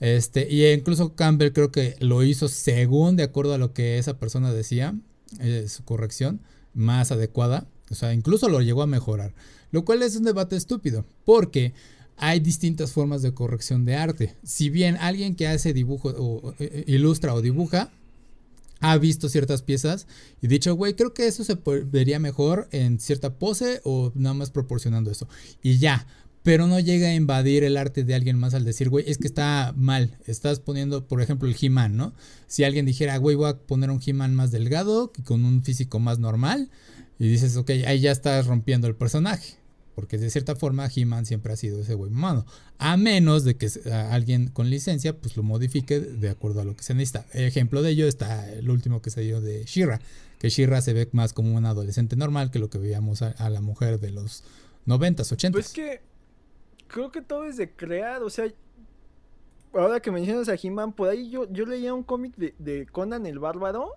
Este, y incluso Campbell creo que lo hizo según de acuerdo a lo que esa persona decía, eh, su corrección más adecuada. O sea, incluso lo llegó a mejorar. Lo cual es un debate estúpido, porque hay distintas formas de corrección de arte. Si bien alguien que hace dibujo o eh, ilustra o dibuja, ha visto ciertas piezas y dicho, güey, creo que eso se vería mejor en cierta pose o nada más proporcionando eso. Y ya, pero no llega a invadir el arte de alguien más al decir, güey, es que está mal. Estás poniendo, por ejemplo, el He-Man, ¿no? Si alguien dijera, güey, voy a poner un He-Man más delgado, con un físico más normal, y dices, ok, ahí ya estás rompiendo el personaje. Porque de cierta forma He-Man siempre ha sido ese güey mamado. A menos de que alguien con licencia pues lo modifique de acuerdo a lo que se necesita. Ejemplo de ello está el último que se dio de Shira. Que Shira se ve más como un adolescente normal que lo que veíamos a, la mujer de los 90s, 80s. Pues que creo que todo es de crear, o sea, ahora que mencionas a He-Man, por ahí yo, yo leía un cómic de, Conan el Bárbaro,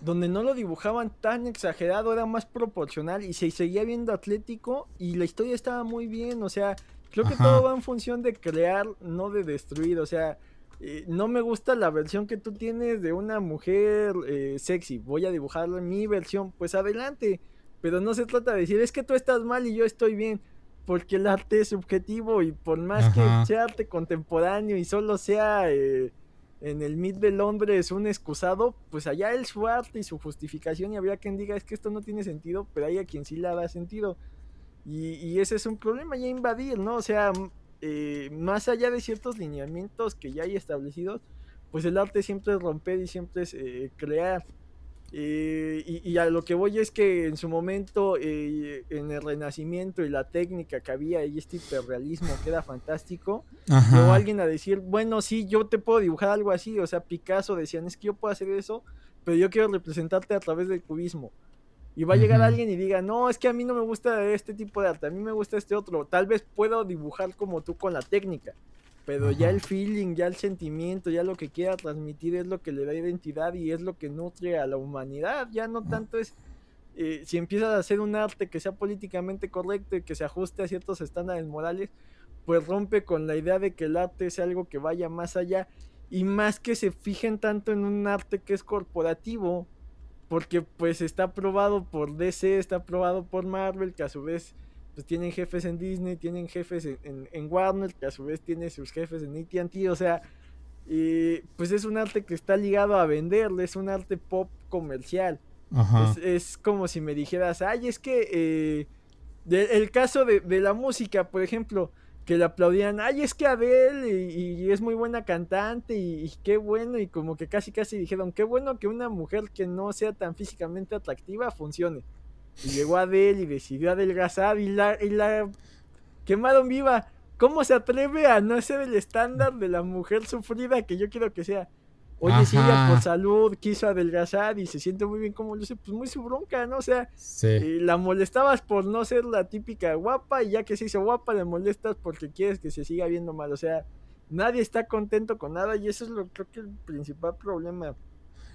donde no lo dibujaban tan exagerado, era más proporcional y se seguía viendo atlético y la historia estaba muy bien, o sea, creo que todo va en función de crear, no de destruir, o sea, eh, no me gusta la versión que tú tienes de una mujer eh, sexy, voy a dibujar mi versión, pues adelante, pero no se trata de decir, es que tú estás mal y yo estoy bien porque el arte es subjetivo y por más que sea arte contemporáneo y solo sea eh, en el Mid de Londres un excusado, pues allá él su arte y su justificación y habría quien diga es que esto no tiene sentido, pero hay a quien sí le da sentido. Y, ese es un problema ya invadir, ¿no? O sea, eh, más allá de ciertos lineamientos que ya hay establecidos, pues el arte siempre es romper y siempre es eh, crear. Eh, y, a lo que voy es que en su momento, eh, en el Renacimiento y la técnica que había y este hiperrealismo que era fantástico, llegó alguien a decir, bueno, sí, yo te puedo dibujar algo así, o sea, Picasso decían, es que yo puedo hacer eso, pero yo quiero representarte a través del cubismo. Y va a llegar alguien y diga, no, es que a mí no me gusta este tipo de arte, a mí me gusta este otro, tal vez puedo dibujar como tú con la técnica. Pero ya el feeling, ya el sentimiento, ya lo que quiera transmitir es lo que le da identidad y es lo que nutre a la humanidad. Ya no tanto es eh, si empiezas a hacer un arte que sea políticamente correcto y que se ajuste a ciertos estándares morales, pues rompe con la idea de que el arte es algo que vaya más allá. Y más que se fijen tanto en un arte que es corporativo, porque pues está aprobado por DC, está aprobado por Marvel, que a su vez pues tienen jefes en Disney, tienen jefes en, Warner, que a su vez tiene sus jefes en AT&T, o sea, pues es un arte que está ligado a venderle, es un arte pop comercial. Es, como si me dijeras, ay, es que eh, el caso de, la música, por ejemplo, que le aplaudían, ay, es que Adele y, es muy buena cantante y, y, qué bueno, y como que casi casi dijeron, qué bueno que una mujer que no sea tan físicamente atractiva funcione. Y llegó Adele y decidió adelgazar y la, y la quemaron viva. ¿Cómo se atreve a no ser el estándar de la mujer sufrida que yo quiero que sea? Oye, si ella por salud quiso adelgazar y se siente muy bien como luce, pues muy su bronca, ¿no? O sea, eh, la molestabas por no ser la típica guapa y ya que se hizo guapa le molestas porque quieres que se siga viendo mal. O sea, nadie está contento con nada y eso es lo creo que el principal problema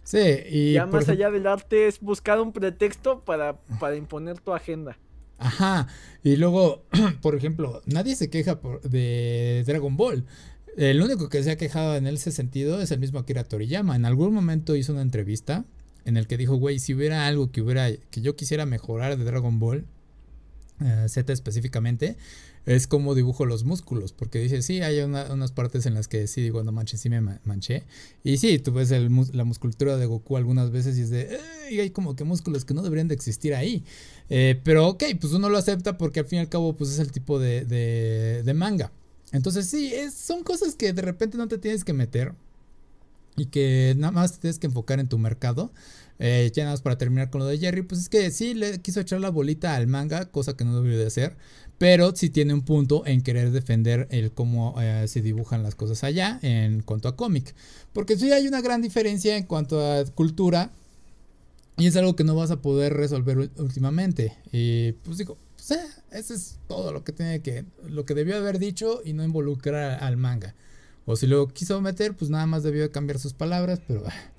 Sí, y. Ya más allá del arte es buscar un pretexto para, para imponer tu agenda. Ajá. Y luego, *clears throat* por ejemplo, nadie se queja por, de Dragon Ball. El único que se ha quejado en ese sentido es el mismo Akira Toriyama. En algún momento hizo una entrevista en el que dijo, güey, si hubiera algo que hubiera que yo quisiera mejorar de Dragon Ball eh, Z específicamente, es como dibujo los músculos, porque dice, sí, hay unas partes en las que sí digo, no manches, sí me manché. Y sí, tú ves la musculatura de Goku algunas veces y es de, y hay como que músculos que no deberían de existir ahí. Eh, pero ok, pues uno lo acepta porque al fin y al cabo, pues es el tipo de, manga. Entonces sí, son cosas que de repente no te tienes que meter y que nada más te tienes que enfocar en tu mercado. Eh, ya nada más para terminar con lo de Jerry, pues es que sí le quiso echar la bolita al manga, cosa que no debió de hacer, pero sí tiene un punto en querer defender el cómo eh, se dibujan las cosas allá en cuanto a cómic, porque sí hay una gran diferencia en cuanto a cultura y es algo que no vas a poder resolver últimamente y pues digo, pues, eh, eso es todo lo que tiene que, lo que debió haber dicho y no involucrar al manga. O si lo quiso meter, pues nada más debió cambiar sus palabras, pero ah,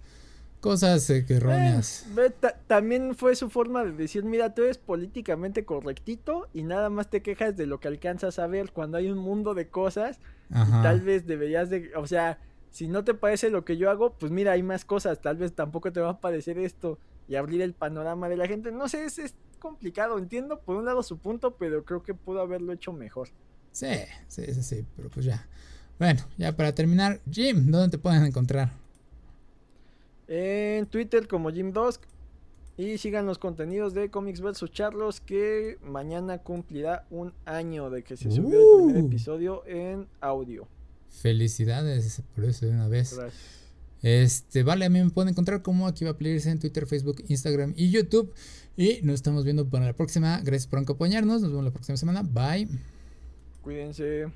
Cosas eh, erróneas. Eh, también fue su forma de decir, mira, tú eres políticamente correctito y nada más te quejas de lo que alcanzas a ver cuando hay un mundo de cosas. tal vez deberías de, o sea, si no te parece lo que yo hago, pues mira, hay más cosas, tal vez tampoco te va a parecer esto y abrir el panorama de la gente. No sé, es, es complicado, entiendo por un lado su punto, pero creo que pudo haberlo hecho mejor. Sí, sí, sí, sí, pero pues ya. Bueno, ya para terminar, Jim, ¿dónde te pueden encontrar? En Twitter como Jim Dusk. Y sigan los contenidos de Comics vs. Charlos que mañana cumplirá un año de que se subió el primer uh. episodio en audio. Felicidades por eso de una vez. Este, vale, a mí me pueden encontrar como aquí va a playerse en Twitter, Facebook, Instagram y YouTube. Y nos estamos viendo para la próxima. Gracias por acompañarnos. Nos vemos la próxima semana. Bye. Cuídense.